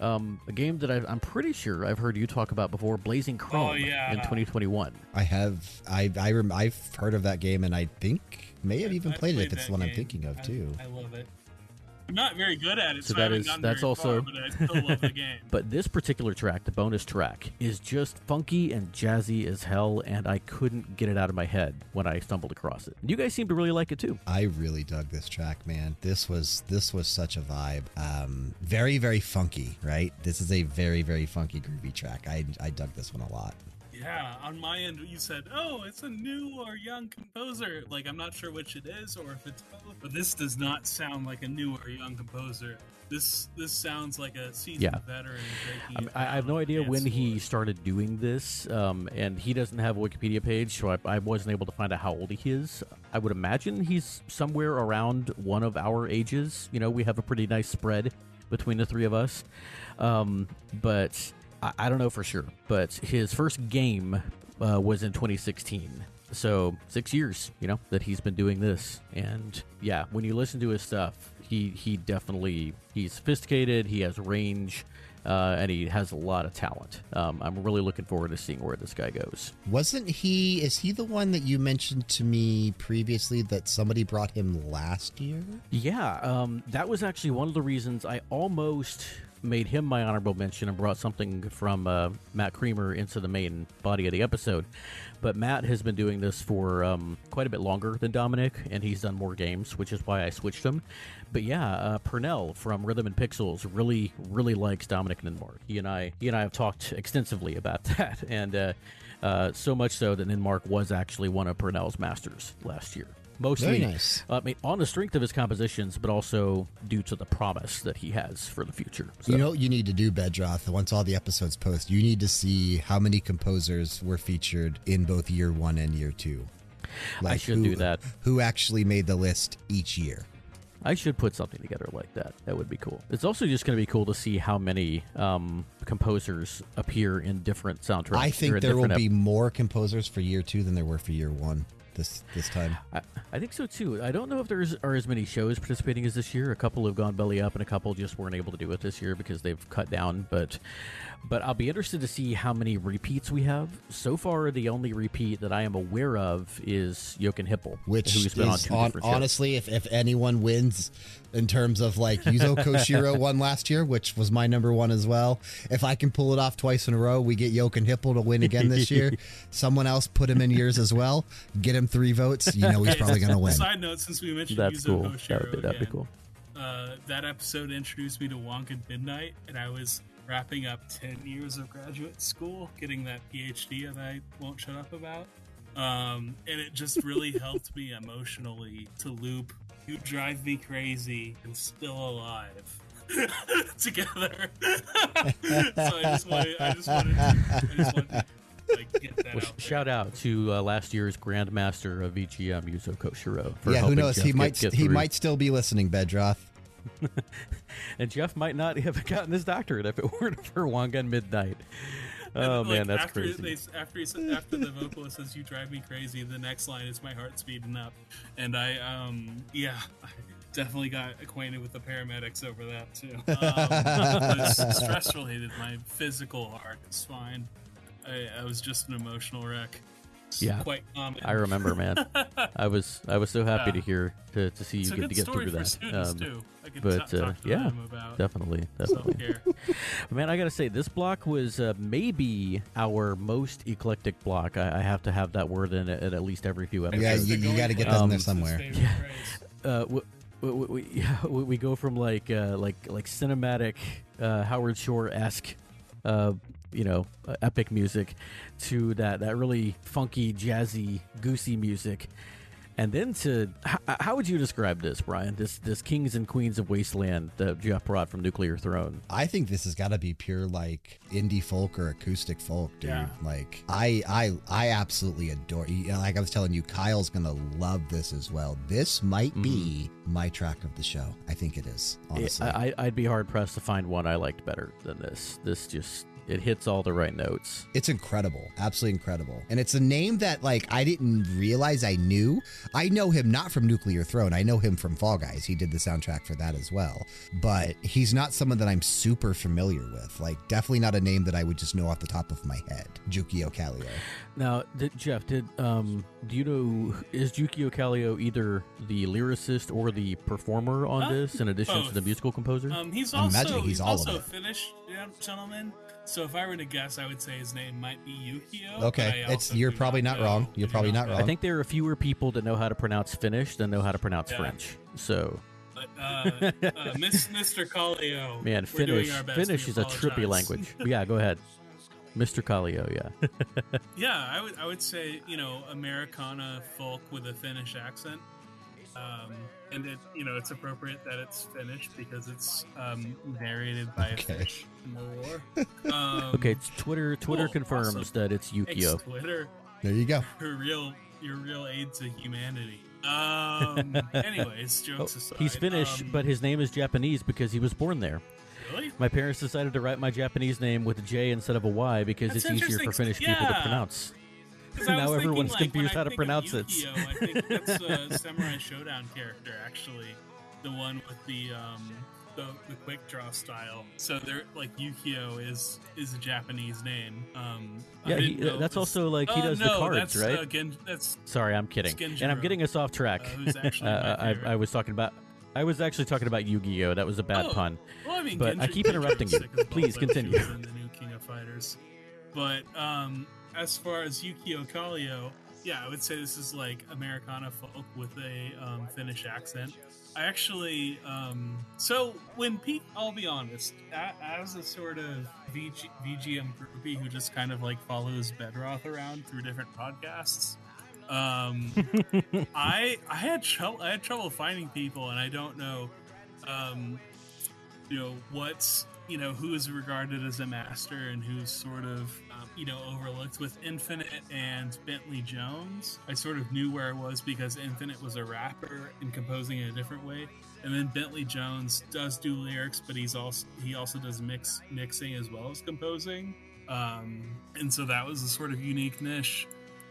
B: Um, a game that I, I'm pretty sure I've heard you talk about before, Blazing Chrome,
D: yeah.
B: in 2021.
C: I have. I. I. Rem- I've heard of that game, and I think may have even
D: I
C: played, it if it's the one I'm thinking of
D: I-
C: too.
D: I, love it. I'm not very good at it,
B: So
D: so,
B: that
D: I
B: is- that's
D: very
B: also-
D: far, but I still love the game.
B: But this particular track, the bonus track, is just funky and jazzy as hell, and I couldn't get it out of my head when I stumbled across it. And you guys seem to really like it too.
C: I really dug this track, man. This was this was such a vibe. Um, very very funky, right? This is a very very funky groovy track. I I dug this one a lot.
D: Yeah, on my end, you said, "Oh, it's a new or young composer." Like, I'm not sure which it is, or if it's both. But this does not sound like a new or young composer. This this sounds like a seasoned
B: Yeah.
D: veteran.
B: I,
D: breaking
B: mean,
D: it
B: I have no idea when he started doing this, um, and he doesn't have a Wikipedia page, so I, I wasn't able to find out how old he is. I would imagine he's somewhere around one of our ages. You know, we have a pretty nice spread between the three of us, um, but I, I don't know for sure. But his first game uh, was in 2016. So six years, you know, that he's been doing this, and yeah, when you listen to his stuff, he he definitely he's sophisticated. He has range, uh, and he has a lot of talent. Um, I'm really looking forward to seeing where this guy goes.
C: Wasn't he? Is he the one that you mentioned to me previously that somebody brought him last year?
B: Yeah, um, that was actually one of the reasons I almost made him my honorable mention and brought something from uh, Matt Creamer into the main body of the episode. But Matt has been doing this for um, quite a bit longer than Dominik, and he's done more games, which is why I switched him. But yeah, uh, Purnell from Rhythm and Pixels really, really likes Dominik Ninmark. He and I, he and I have talked extensively about that, and uh, uh, so much so that Ninmark was actually one of Purnell's masters last year. Mostly,
C: Very nice.
B: I mean, on the strength of his compositions, but also due to the promise that he has for the future. So,
C: You know what you need to do, Bedroth? Once all the episodes post, you need to see how many composers were featured in both year one and year two.
B: I should
C: who,
B: do that.
C: Who actually made the list each year?
B: I should put something together like that. That would be cool. It's also just going to be cool to see how many um, composers appear in different soundtracks.
C: I think there will
B: different
C: be more composers for year two than there were for year one this this time.
B: I, I think so too. I don't know if there's are as many shows participating as this year. A couple have gone belly up, and a couple just weren't able to do it this year because they've cut down. But but I'll be interested to see how many repeats we have. So far, the only repeat that I am aware of is Jochen Hippel,
C: Which
B: who's been on
C: is
B: two
C: on, honestly, if, if anyone wins in terms of like Yuzo Koshiro won last year, which was my number one as well. If I can pull it off twice in a row, we get Jochen Hippel to win again this year. Someone else put him in yours as well. Get him three votes. You know he's probably going to win.
D: Side note: Since we mentioned
B: That's
D: Yuzo
B: cool. That would be, that'd be cool.
D: uh, that episode introduced me to Wangan Midnight, and I was wrapping up 10 years of graduate school, getting that PhD that I won't shut up about. Um, and it just really helped me emotionally to loop You Drive Me Crazy and Still Alive together. so I just wanted, I just wanted, to, I just wanted to like, get that
B: Well,
D: out
B: sh-
D: there.
B: shout out to uh, last year's Grandmaster of VGM, Yuzo Koshiro. For
C: yeah, who knows?
B: Jeff
C: he might
B: get
C: he
B: through.
C: might still be listening, Bedroth.
B: and Jeff might not have gotten his doctorate if it weren't for Wangan Midnight. Oh
D: Like,
B: man, that's
D: after
B: crazy.
D: They, after he said, after the vocalist says "You drive me crazy," the next line is "My heart speeding up," and I um yeah. I Definitely got acquainted with the paramedics over that too. Um, it's stress related. My physical heart is fine. I, I was just an emotional wreck. It's
B: Yeah.
D: quite common.
B: I remember, man. I was I was so happy
D: Yeah.
B: to hear to, to see you
D: It's a
B: get to get through
D: for
B: that. Um,
D: too. I
B: but,
D: ta-
B: uh,
D: talk to
B: yeah,
D: them about
B: Definitely, definitely. Man, I gotta say, this block was uh, maybe our most eclectic block. I, I have to have that word in it at at least every few episodes.
C: Yeah, you, you got to get
D: for
C: that in
B: Um,
C: there somewhere.
D: favorite phrase.
B: uh, we, we, we, yeah, we we go from like uh, like like cinematic uh, Howard Shore esque, uh, you know, uh, epic music, to that that really funky, jazzy, goosey music, and then to how, how would you describe this, Bryan? This this Kings and Queens of Wasteland that Jeff brought from Nuclear Throne.
C: I think this has got to be pure like indie folk or acoustic folk, dude.
D: Yeah.
C: Like I, I, I absolutely adore. You know, like I was telling you, Kyle's gonna love this as well. This might be my track of the show. I think it is. Honestly,
B: I, I- I'd be hard pressed to find one I liked better than this. This just it hits all the right notes.
C: It's incredible, absolutely incredible. And it's a name that like I didn't realize I knew. I know him not from Nuclear Throne. I know him from Fall Guys. He did the soundtrack for that as well. But he's not someone that I'm super familiar with. Like definitely not a name that I would just know off the top of my head. Jukio Kallio.
B: Now, did, Jeff, did um, do you know is Jukio Kallio either the lyricist or the performer on
D: Uh,
B: this, in addition to the musical composer?
D: Um, he's
C: I'm
D: also
C: imagining he's
D: he's,
C: all of
D: also
C: it.
D: Finnish yeah, gentleman. So if I were to guess, I would say his name might be Yukio.
C: Okay, it's you're probably not
D: know.
C: wrong.
D: I
C: You're probably not
D: know.
C: wrong.
B: I think there are fewer people that know how to pronounce Finnish than know how to pronounce
D: Yeah.
B: French. So,
D: But, uh, uh, Miss, Mr. Kallio.
B: man,
D: we're doing
B: Finnish
D: our best.
B: Finnish
D: We
B: is a trippy language. yeah, go ahead, Mr. Kallio. Yeah,
D: Yeah, I would I would say you know Americana folk with a Finnish accent, um, and it you know it's appropriate that it's Finnish because it's um, narrated by
C: Okay.
D: a fish in the war. Um,
B: okay. It's Twitter Twitter
D: cool,
B: confirms
D: awesome.
B: that it's
D: thanks,
B: Yukio.
D: Twitter.
C: there you go.
D: your real your real aid to humanity. Um. anyways,
B: Oh,
D: jokes aside,
B: he's Finnish,
D: um,
B: but his name is Japanese because he was born there.
D: really,
B: My parents decided to write my Japanese name with a J instead of a Y because
D: That's
B: it's easier for
D: interesting.
B: Finnish people to pronounce. Now everyone's
D: like,
B: confused how to pronounce it.
D: I think that's a Samurai Shodown character, actually, the one with the um the, the quick draw style. So they're like Yukio is is a Japanese name. Um,
B: Yeah, he,
D: didn't know it
B: that's also like he
D: Oh,
B: does the cards,
D: that's,
B: right?
D: Uh, Gen- that's
B: Sorry, I'm kidding, and I'm getting us off track.
D: uh,
B: Uh, I. I was talking about. I was actually talking about Yu-Gi-Oh. That was a bad
D: Oh,
B: pun.
D: Well, I mean,
B: But I keep interrupting you.
D: Genji Stick as well,
B: Please continue.
D: in the new King of Fighters. But um, as far as Jukio Kallio, yeah, I would say this is like Americana folk with a um, Finnish accent. I actually, um, so when Pete, I'll be honest, as a sort of VG, VGM groupie who just kind of like follows Bedroth around through different podcasts, um, I I had trouble I had trouble finding people, and I don't know, um, you know what's you know who is regarded as a master and who's sort of um, you know overlooked with Infinite and Bentley Jones. I sort of knew where I was because Infinite was a rapper and composing in a different way, and then Bentley Jones does do lyrics, but he's also he also does mix mixing as well as composing. Um, and so that was a sort of unique niche.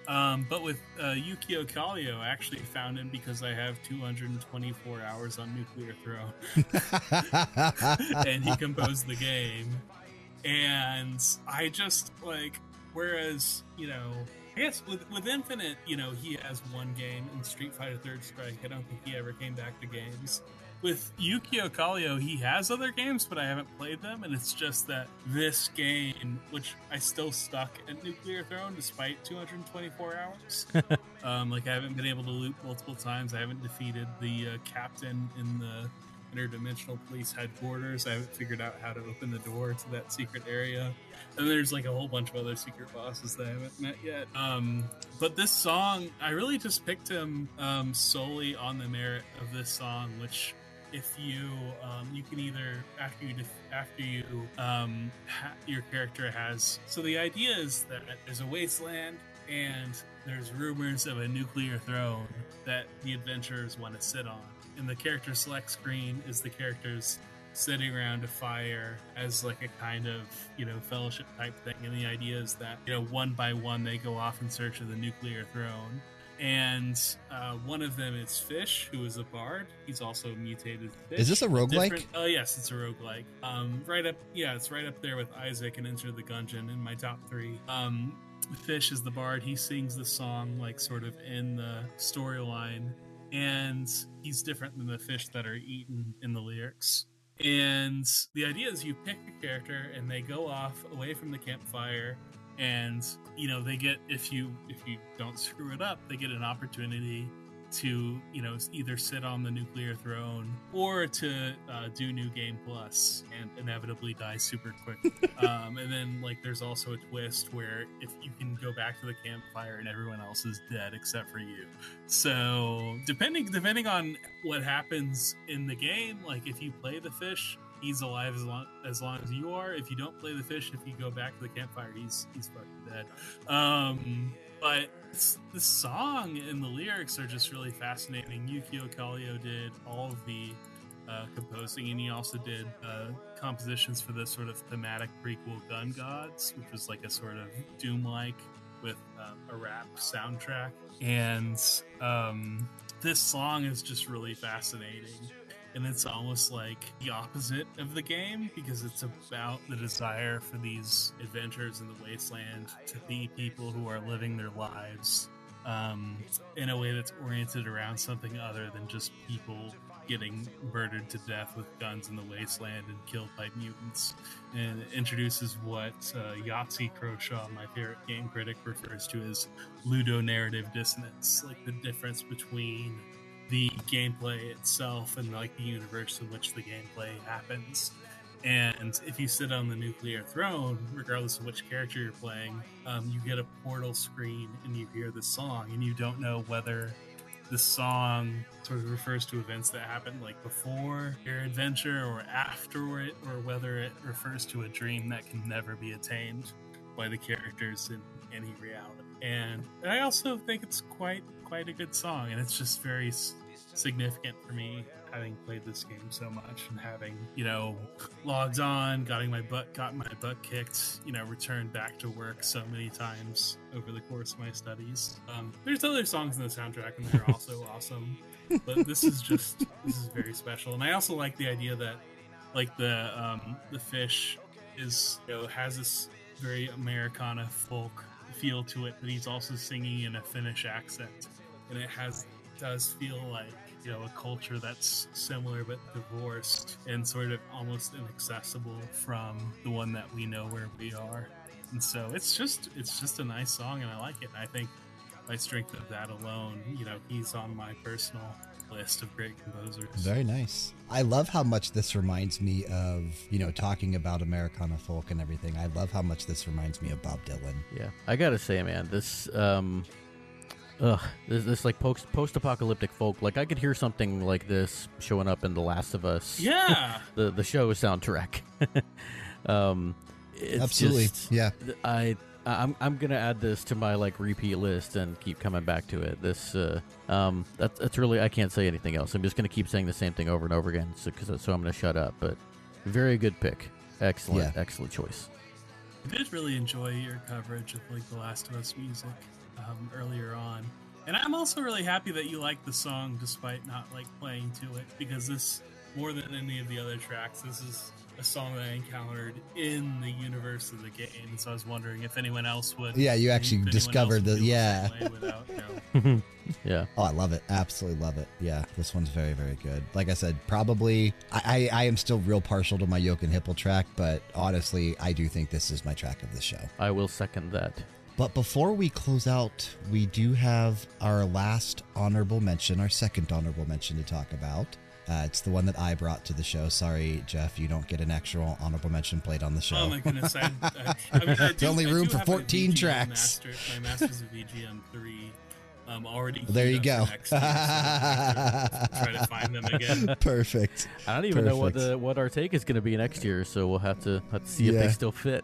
D: Um, but with uh, Jukio Kallio, I actually found him because I have 224 hours on Nuclear Throne, and he composed the game. And I just like, whereas you know, I guess with with Infinite, you know, he has one game in Street Fighter Third Strike. I don't think he ever came back to games. With Jukio Kallio, he has other games, but I haven't played them, and it's just that this game, which I still stuck at Nuclear Throne despite 224 hours. um, like I haven't been able to loot multiple times. I haven't defeated the uh, captain in the interdimensional police headquarters. I haven't figured out how to open the door to that secret area. And there's like a whole bunch of other secret bosses that I haven't met yet. Um, but this song, I really just picked him um, solely on the merit of this song, which if you um, you can either after you def- after you um, ha- your character has so the idea is that there's a wasteland and there's rumors of a nuclear throne that the adventurers want to sit on. And the character select screen is the characters sitting around a fire as like a kind of you know fellowship type thing. And the idea is that you know one by one they go off in search of the nuclear throne and uh, one of them is Fish, who is a bard. He's also mutated fish.
C: Is this a roguelike?
D: Oh yes, it's a roguelike. Um, right up, yeah, it's right up there with Isaac and Enter the Gungeon in my top three. Um, Fish is the bard. He sings the song like sort of in the storyline, and he's different than the fish that are eaten in the lyrics. And the idea is you pick a character and they go off away from the campfire and you know they get if you if you don't screw it up they get an opportunity to you know either sit on the nuclear throne or to uh, do new game plus and inevitably die super quick. Um, and then like there's also a twist where if you can go back to the campfire and everyone else is dead except for you. So depending depending on what happens in the game like if you play the fish he's alive as long as long as you are if you don't play the fish if you go back to the campfire he's he's fucking dead um but the song and the lyrics are just really fascinating. Jukio Kallio did all of the uh, composing, and he also did uh, compositions for the sort of thematic prequel Gun Gods, which was like a sort of Doom-like with um, a rap soundtrack. And um, this song is just really fascinating. And it's almost like the opposite of the game because it's about the desire for these adventurers in the wasteland to be people who are living their lives um, in a way that's oriented around something other than just people getting murdered to death with guns in the wasteland and killed by mutants. And it introduces what uh, Yahtzee Croshaw, my favorite game critic, refers to as ludonarrative dissonance, like the difference between the gameplay itself and like the universe in which the gameplay happens. And if you sit on the nuclear throne, regardless of which character you're playing, um, you get a portal screen and you hear the song, and you don't know whether the song sort of refers to events that happened like before your adventure or after it, or whether it refers to a dream that can never be attained by the characters in any reality. And I also think it's quite quite a good song, and it's just very s- significant for me having played this game so much and having you know logged on, getting my butt got my butt kicked, you know, returned back to work so many times over the course of my studies. Um, there's other songs in the soundtrack, and they're also awesome, but this is just this is very special. And I also like the idea that like the um, the fish is you know has this very Americana folk feel to it, but he's also singing in a Finnish accent, and it has does feel like you know a culture that's similar but divorced and sort of almost inaccessible from the one that we know where we are. And so it's just it's just a nice song, and I like it. I think by strength of that alone, you know, he's on my personal list of great composers.
C: Very nice. I love how much this reminds me of, you know, talking about Americana folk and everything. I love how much this reminds me of Bob Dylan.
B: Yeah, I gotta say, man, this um, ugh, this, this like post post apocalyptic folk. Like I could hear something like this showing up in The Last of Us.
D: Yeah.
B: the the show soundtrack. um, it's
C: Absolutely.
B: just-
C: Yeah.
B: I I'm I'm gonna add this to my like repeat list and keep coming back to it. This uh, um that's that's really I can't say anything else. I'm just gonna keep saying the same thing over and over again. So cause, so I'm gonna shut up. But very good pick. Excellent,
C: Yeah.
B: excellent choice.
D: I did really enjoy your coverage of like The Last of Us music um, earlier on, and I'm also really happy that you like the song despite not like playing to it because this more than any of the other tracks, this is a song that I encountered in the universe of the game. So I was wondering if anyone else would.
C: Yeah, you actually discovered the- yeah.
D: without, you know,
B: Yeah.
C: Oh, I love it. Absolutely love it. Yeah, this one's very, very good. Like I said, probably I, I, I am still real partial to my Jochen Hippel track, but honestly, I do think this is my track of the show.
B: I will second that.
C: But before we close out, we do have our last honorable mention, our second honorable mention to talk about. Uh, it's the one that I brought to the show. Sorry, Jeff, you don't get an actual honorable mention played on the show.
D: Oh my goodness! I, I, I mean, I do,
C: only room for
D: have my
C: 14
D: VGM
C: tracks.
D: Master, my Masters of VGM three, um, already.
C: There you go.
D: next year, so I have to try to find them again.
C: Perfect.
B: I don't even know what the what our take is going to be next year, so we'll have to have to see if they still fit.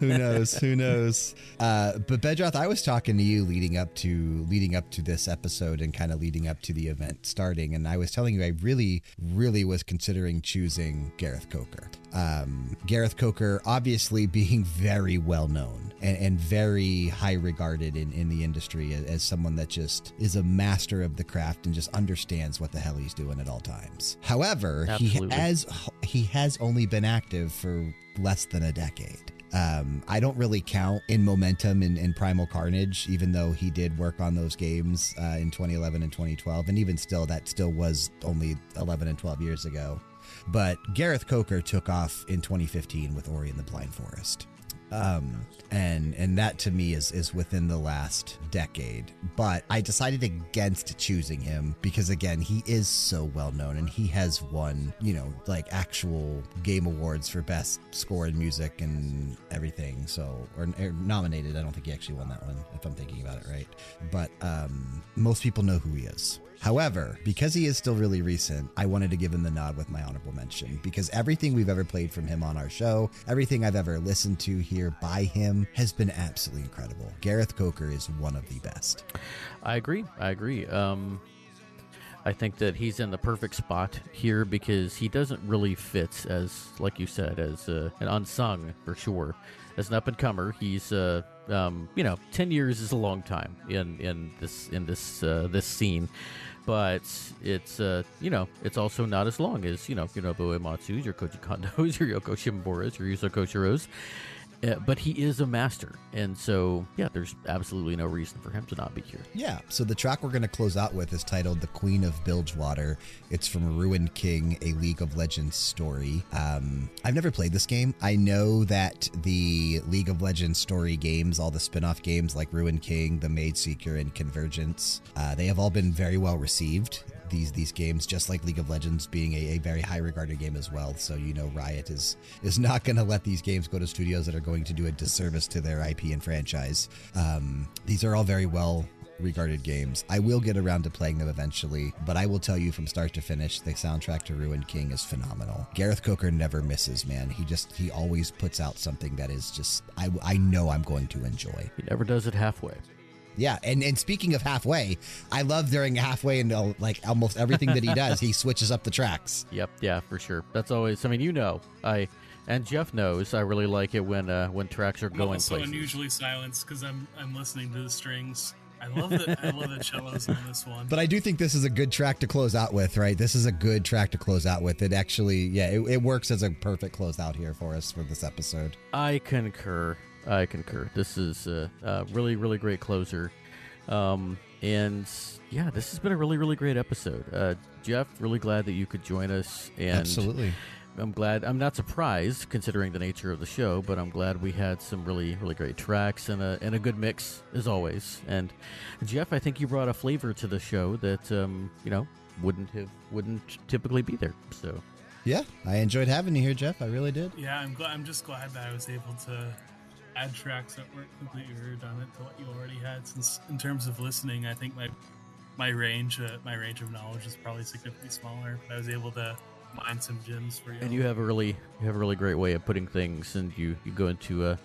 C: Who knows? Who knows? Uh, but Bedroth, I was talking to you leading up to leading up to this episode and kind of leading up to the event starting, and I was telling you I really, really was considering choosing Gareth Coker. Um, Gareth Coker, obviously being very well known and, and very high regarded in, in the industry as, as someone that just is a master of the craft and just understands what the hell he's doing at all times. However, he has he has only been active for less than a decade. Um, I don't really count inMomentum and, and Primal Carnage, even though he did work on those games uh, in 2011 and 2012. And even still, that still was only 11 and 12 years ago. But Gareth Coker took off in 2015 with Ori and the Blind Forest. Um, and and that to me is is within the last decade. But I decided against choosing him because again, he is so well known and he has won, you know, like actual game awards for best score in music and everything. So or, or nominated. I don't think he actually won that one if I'm thinking about it right. But um, most people know who he is. However, because he is still really recent, I wanted to give him the nod with my honorable mention because everything we've ever played from him on our show, everything I've ever listened to here by him has been absolutely incredible. Gareth Coker is one of the best.
B: I agree. I agree. Um, I think that he's in the perfect spot here because he doesn't really fit as, like you said, as uh, an unsung for sure. As an up and comer, he's uh, um, you know, ten years is a long time in in this in this uh, this scene, but it's uh, you know it's also not as long as you know Nobuo Uematsu's, your Koji Kondo's, your Yoko Shimomura's, your Yuzo Koshiro's. Uh, but he is a master, and so yeah, there's absolutely no reason for him to not be here.
C: Yeah, so the track we're going to close out with is titled The Queen of Bilgewater. It's from Ruined King, a League of Legends story. Um, I've never played this game. I know that the League of Legends story games, all the spin off games like Ruined King, The Mageseeker, and Convergence, uh, they have all been very well received these these games, just like League of Legends being a, a very high regarded game as well. So you know Riot is is not going to let these games go to studios that are going to do a disservice to their IP and franchise. Um, these are all very well regarded games. I will get around to playing them eventually, but I will tell you from start to finish, the soundtrack to Ruined King is phenomenal. Gareth Coker never misses, man. He just he always puts out something that is just I I know I'm going to enjoy.
B: He never does it halfway.
C: Yeah, and and speaking of halfway, I love during halfway and like almost everything that he does, he switches up the tracks.
B: Yep, yeah, for sure. That's always. I mean, you know, I and Jeff knows. I really like it when uh, when tracks are
D: I'm
B: going
D: also
B: places.
D: unusually silenced because I'm I'm listening to the strings. I love the I love the cellos on this one.
C: But I do think this is a good track to close out with, right? This is a good track to close out with. It actually, yeah, it, it works as a perfect closeout here for us for this episode.
B: I concur. I concur. This is a, a really, really great closer. Um, and yeah, this has been a really, really great episode. Uh, Jeff, really glad that you could join us. And
C: Absolutely.
B: I'm glad. I'm not surprised considering the nature of the show, but I'm glad we had some really, really great tracks and a and a good mix as always. And Jeff, I think you brought a flavor to the show that um, you know wouldn't have wouldn't typically be there. So
C: Yeah, I enjoyed having you here, Jeff. I really did.
D: yeah, I'm glad. I'm just glad that I was able to add tracks that weren't completely redundant to what you already had. Since in terms of listening, I think my my range uh, my range of knowledge is probably significantly smaller. But I was able to mine some gems for you.
B: and you have a really you have a really great way of putting things, and you you go into a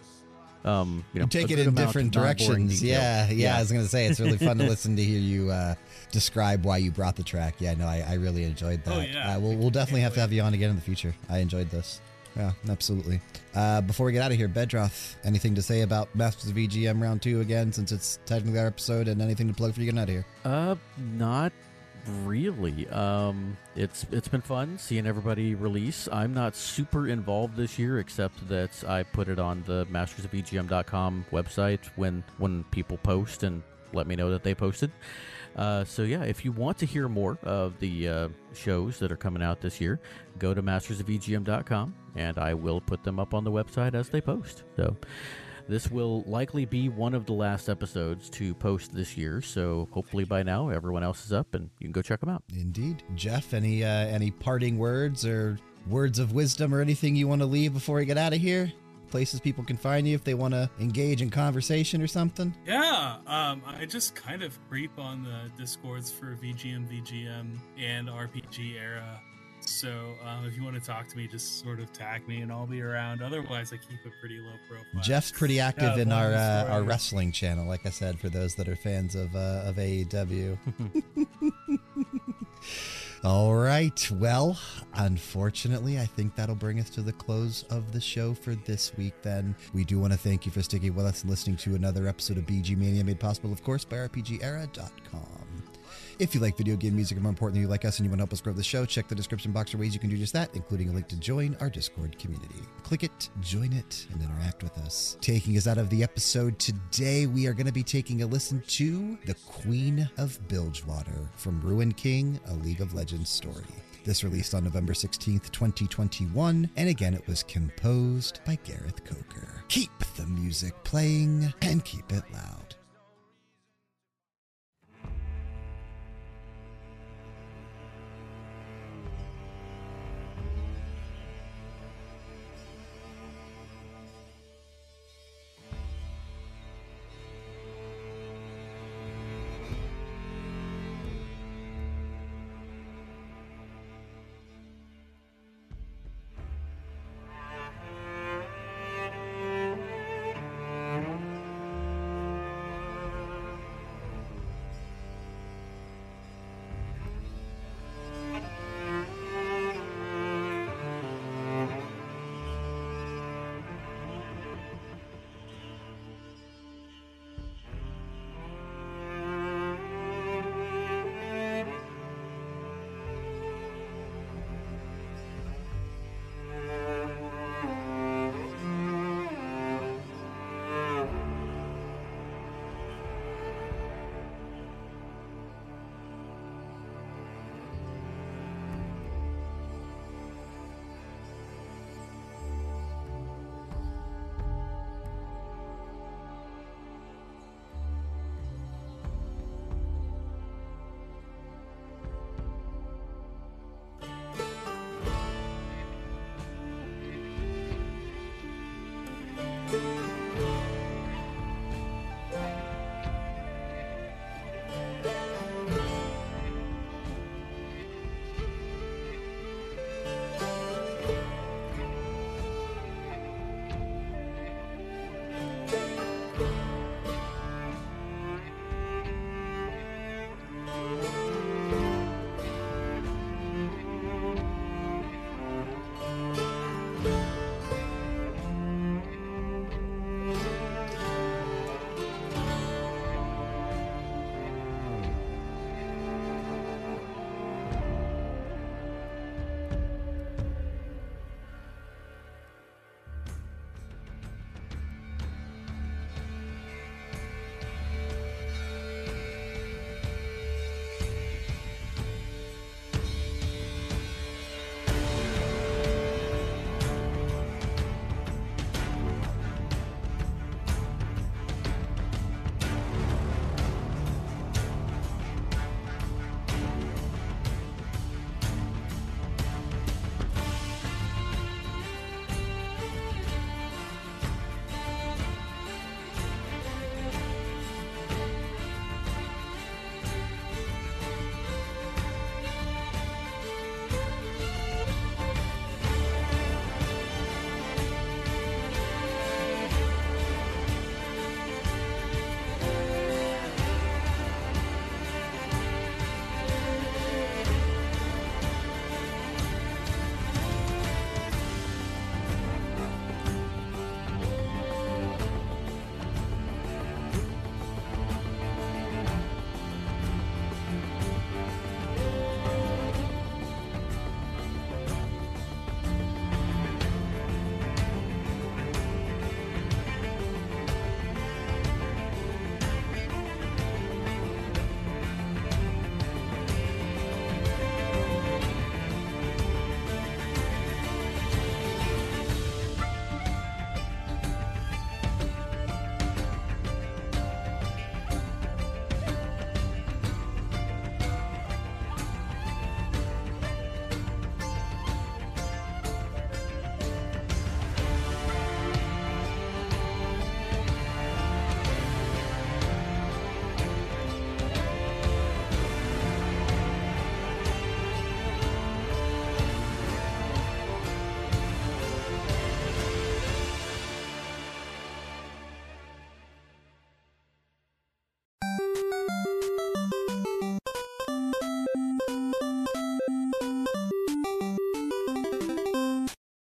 B: um you know
C: You take it in different directions.
B: detail.
C: Yeah, yeah, I was going to say, it's really fun to listen to hear you uh, describe why you brought the track. Yeah, no, I, I really enjoyed that.
D: Oh, yeah.
C: Uh, we'll, we'll definitely have to have you on again in the future. I enjoyed this. Yeah, absolutely. Uh, before we get out of here, Bedroth, anything to say about Masters of VGM Round 2 again, since it's technically our episode, and anything to plug for you getting out of here?
B: Uh, not really. Um, it's it's been fun seeing everybody release. I'm not super involved this year, except that I put it on the mastersofvgm.com website when when people post and let me know that they posted. Uh, so yeah, if you want to hear more of the uh, shows that are coming out this year, go to mastersofvgm.com and I will put them up on the website as they post. So this will likely be one of the last episodes to post this year, so hopefully by now everyone else is up and you can go check them out.
C: Indeed. Jeff, any uh, any parting words or words of wisdom or anything you want to leave before we get out of here? Places people can find you if they want to engage in conversation or something?
D: Yeah, um, I just kind of creep on the discords for VGM, VGM, and RPGera. So um, if you want to talk to me, just sort of tag me and I'll be around. Otherwise, I keep a pretty low profile.
C: Jeff's pretty active
D: Yeah,
C: in our uh, our wrestling channel, like I said, for those that are fans of uh, of AEW. All right. Well, unfortunately, I think that'll bring us to the close of the show for this week. Then we do want to thank you for sticking with us and listening to another episode of BG Mania, made possible, of course, by RPGera.com. If you like video game music, and more importantly, you like us and you want to help us grow the show, check the description box for ways you can do just that, including a link to join our Discord community. Click it, join it, and interact with us. Taking us out of the episode today, we are going to be taking a listen to The Queen of Bilgewater from Ruin King, a League of Legends story. This released on November 16th, 2021, and again, it was composed by Gareth Coker. Keep the music playing and keep it loud.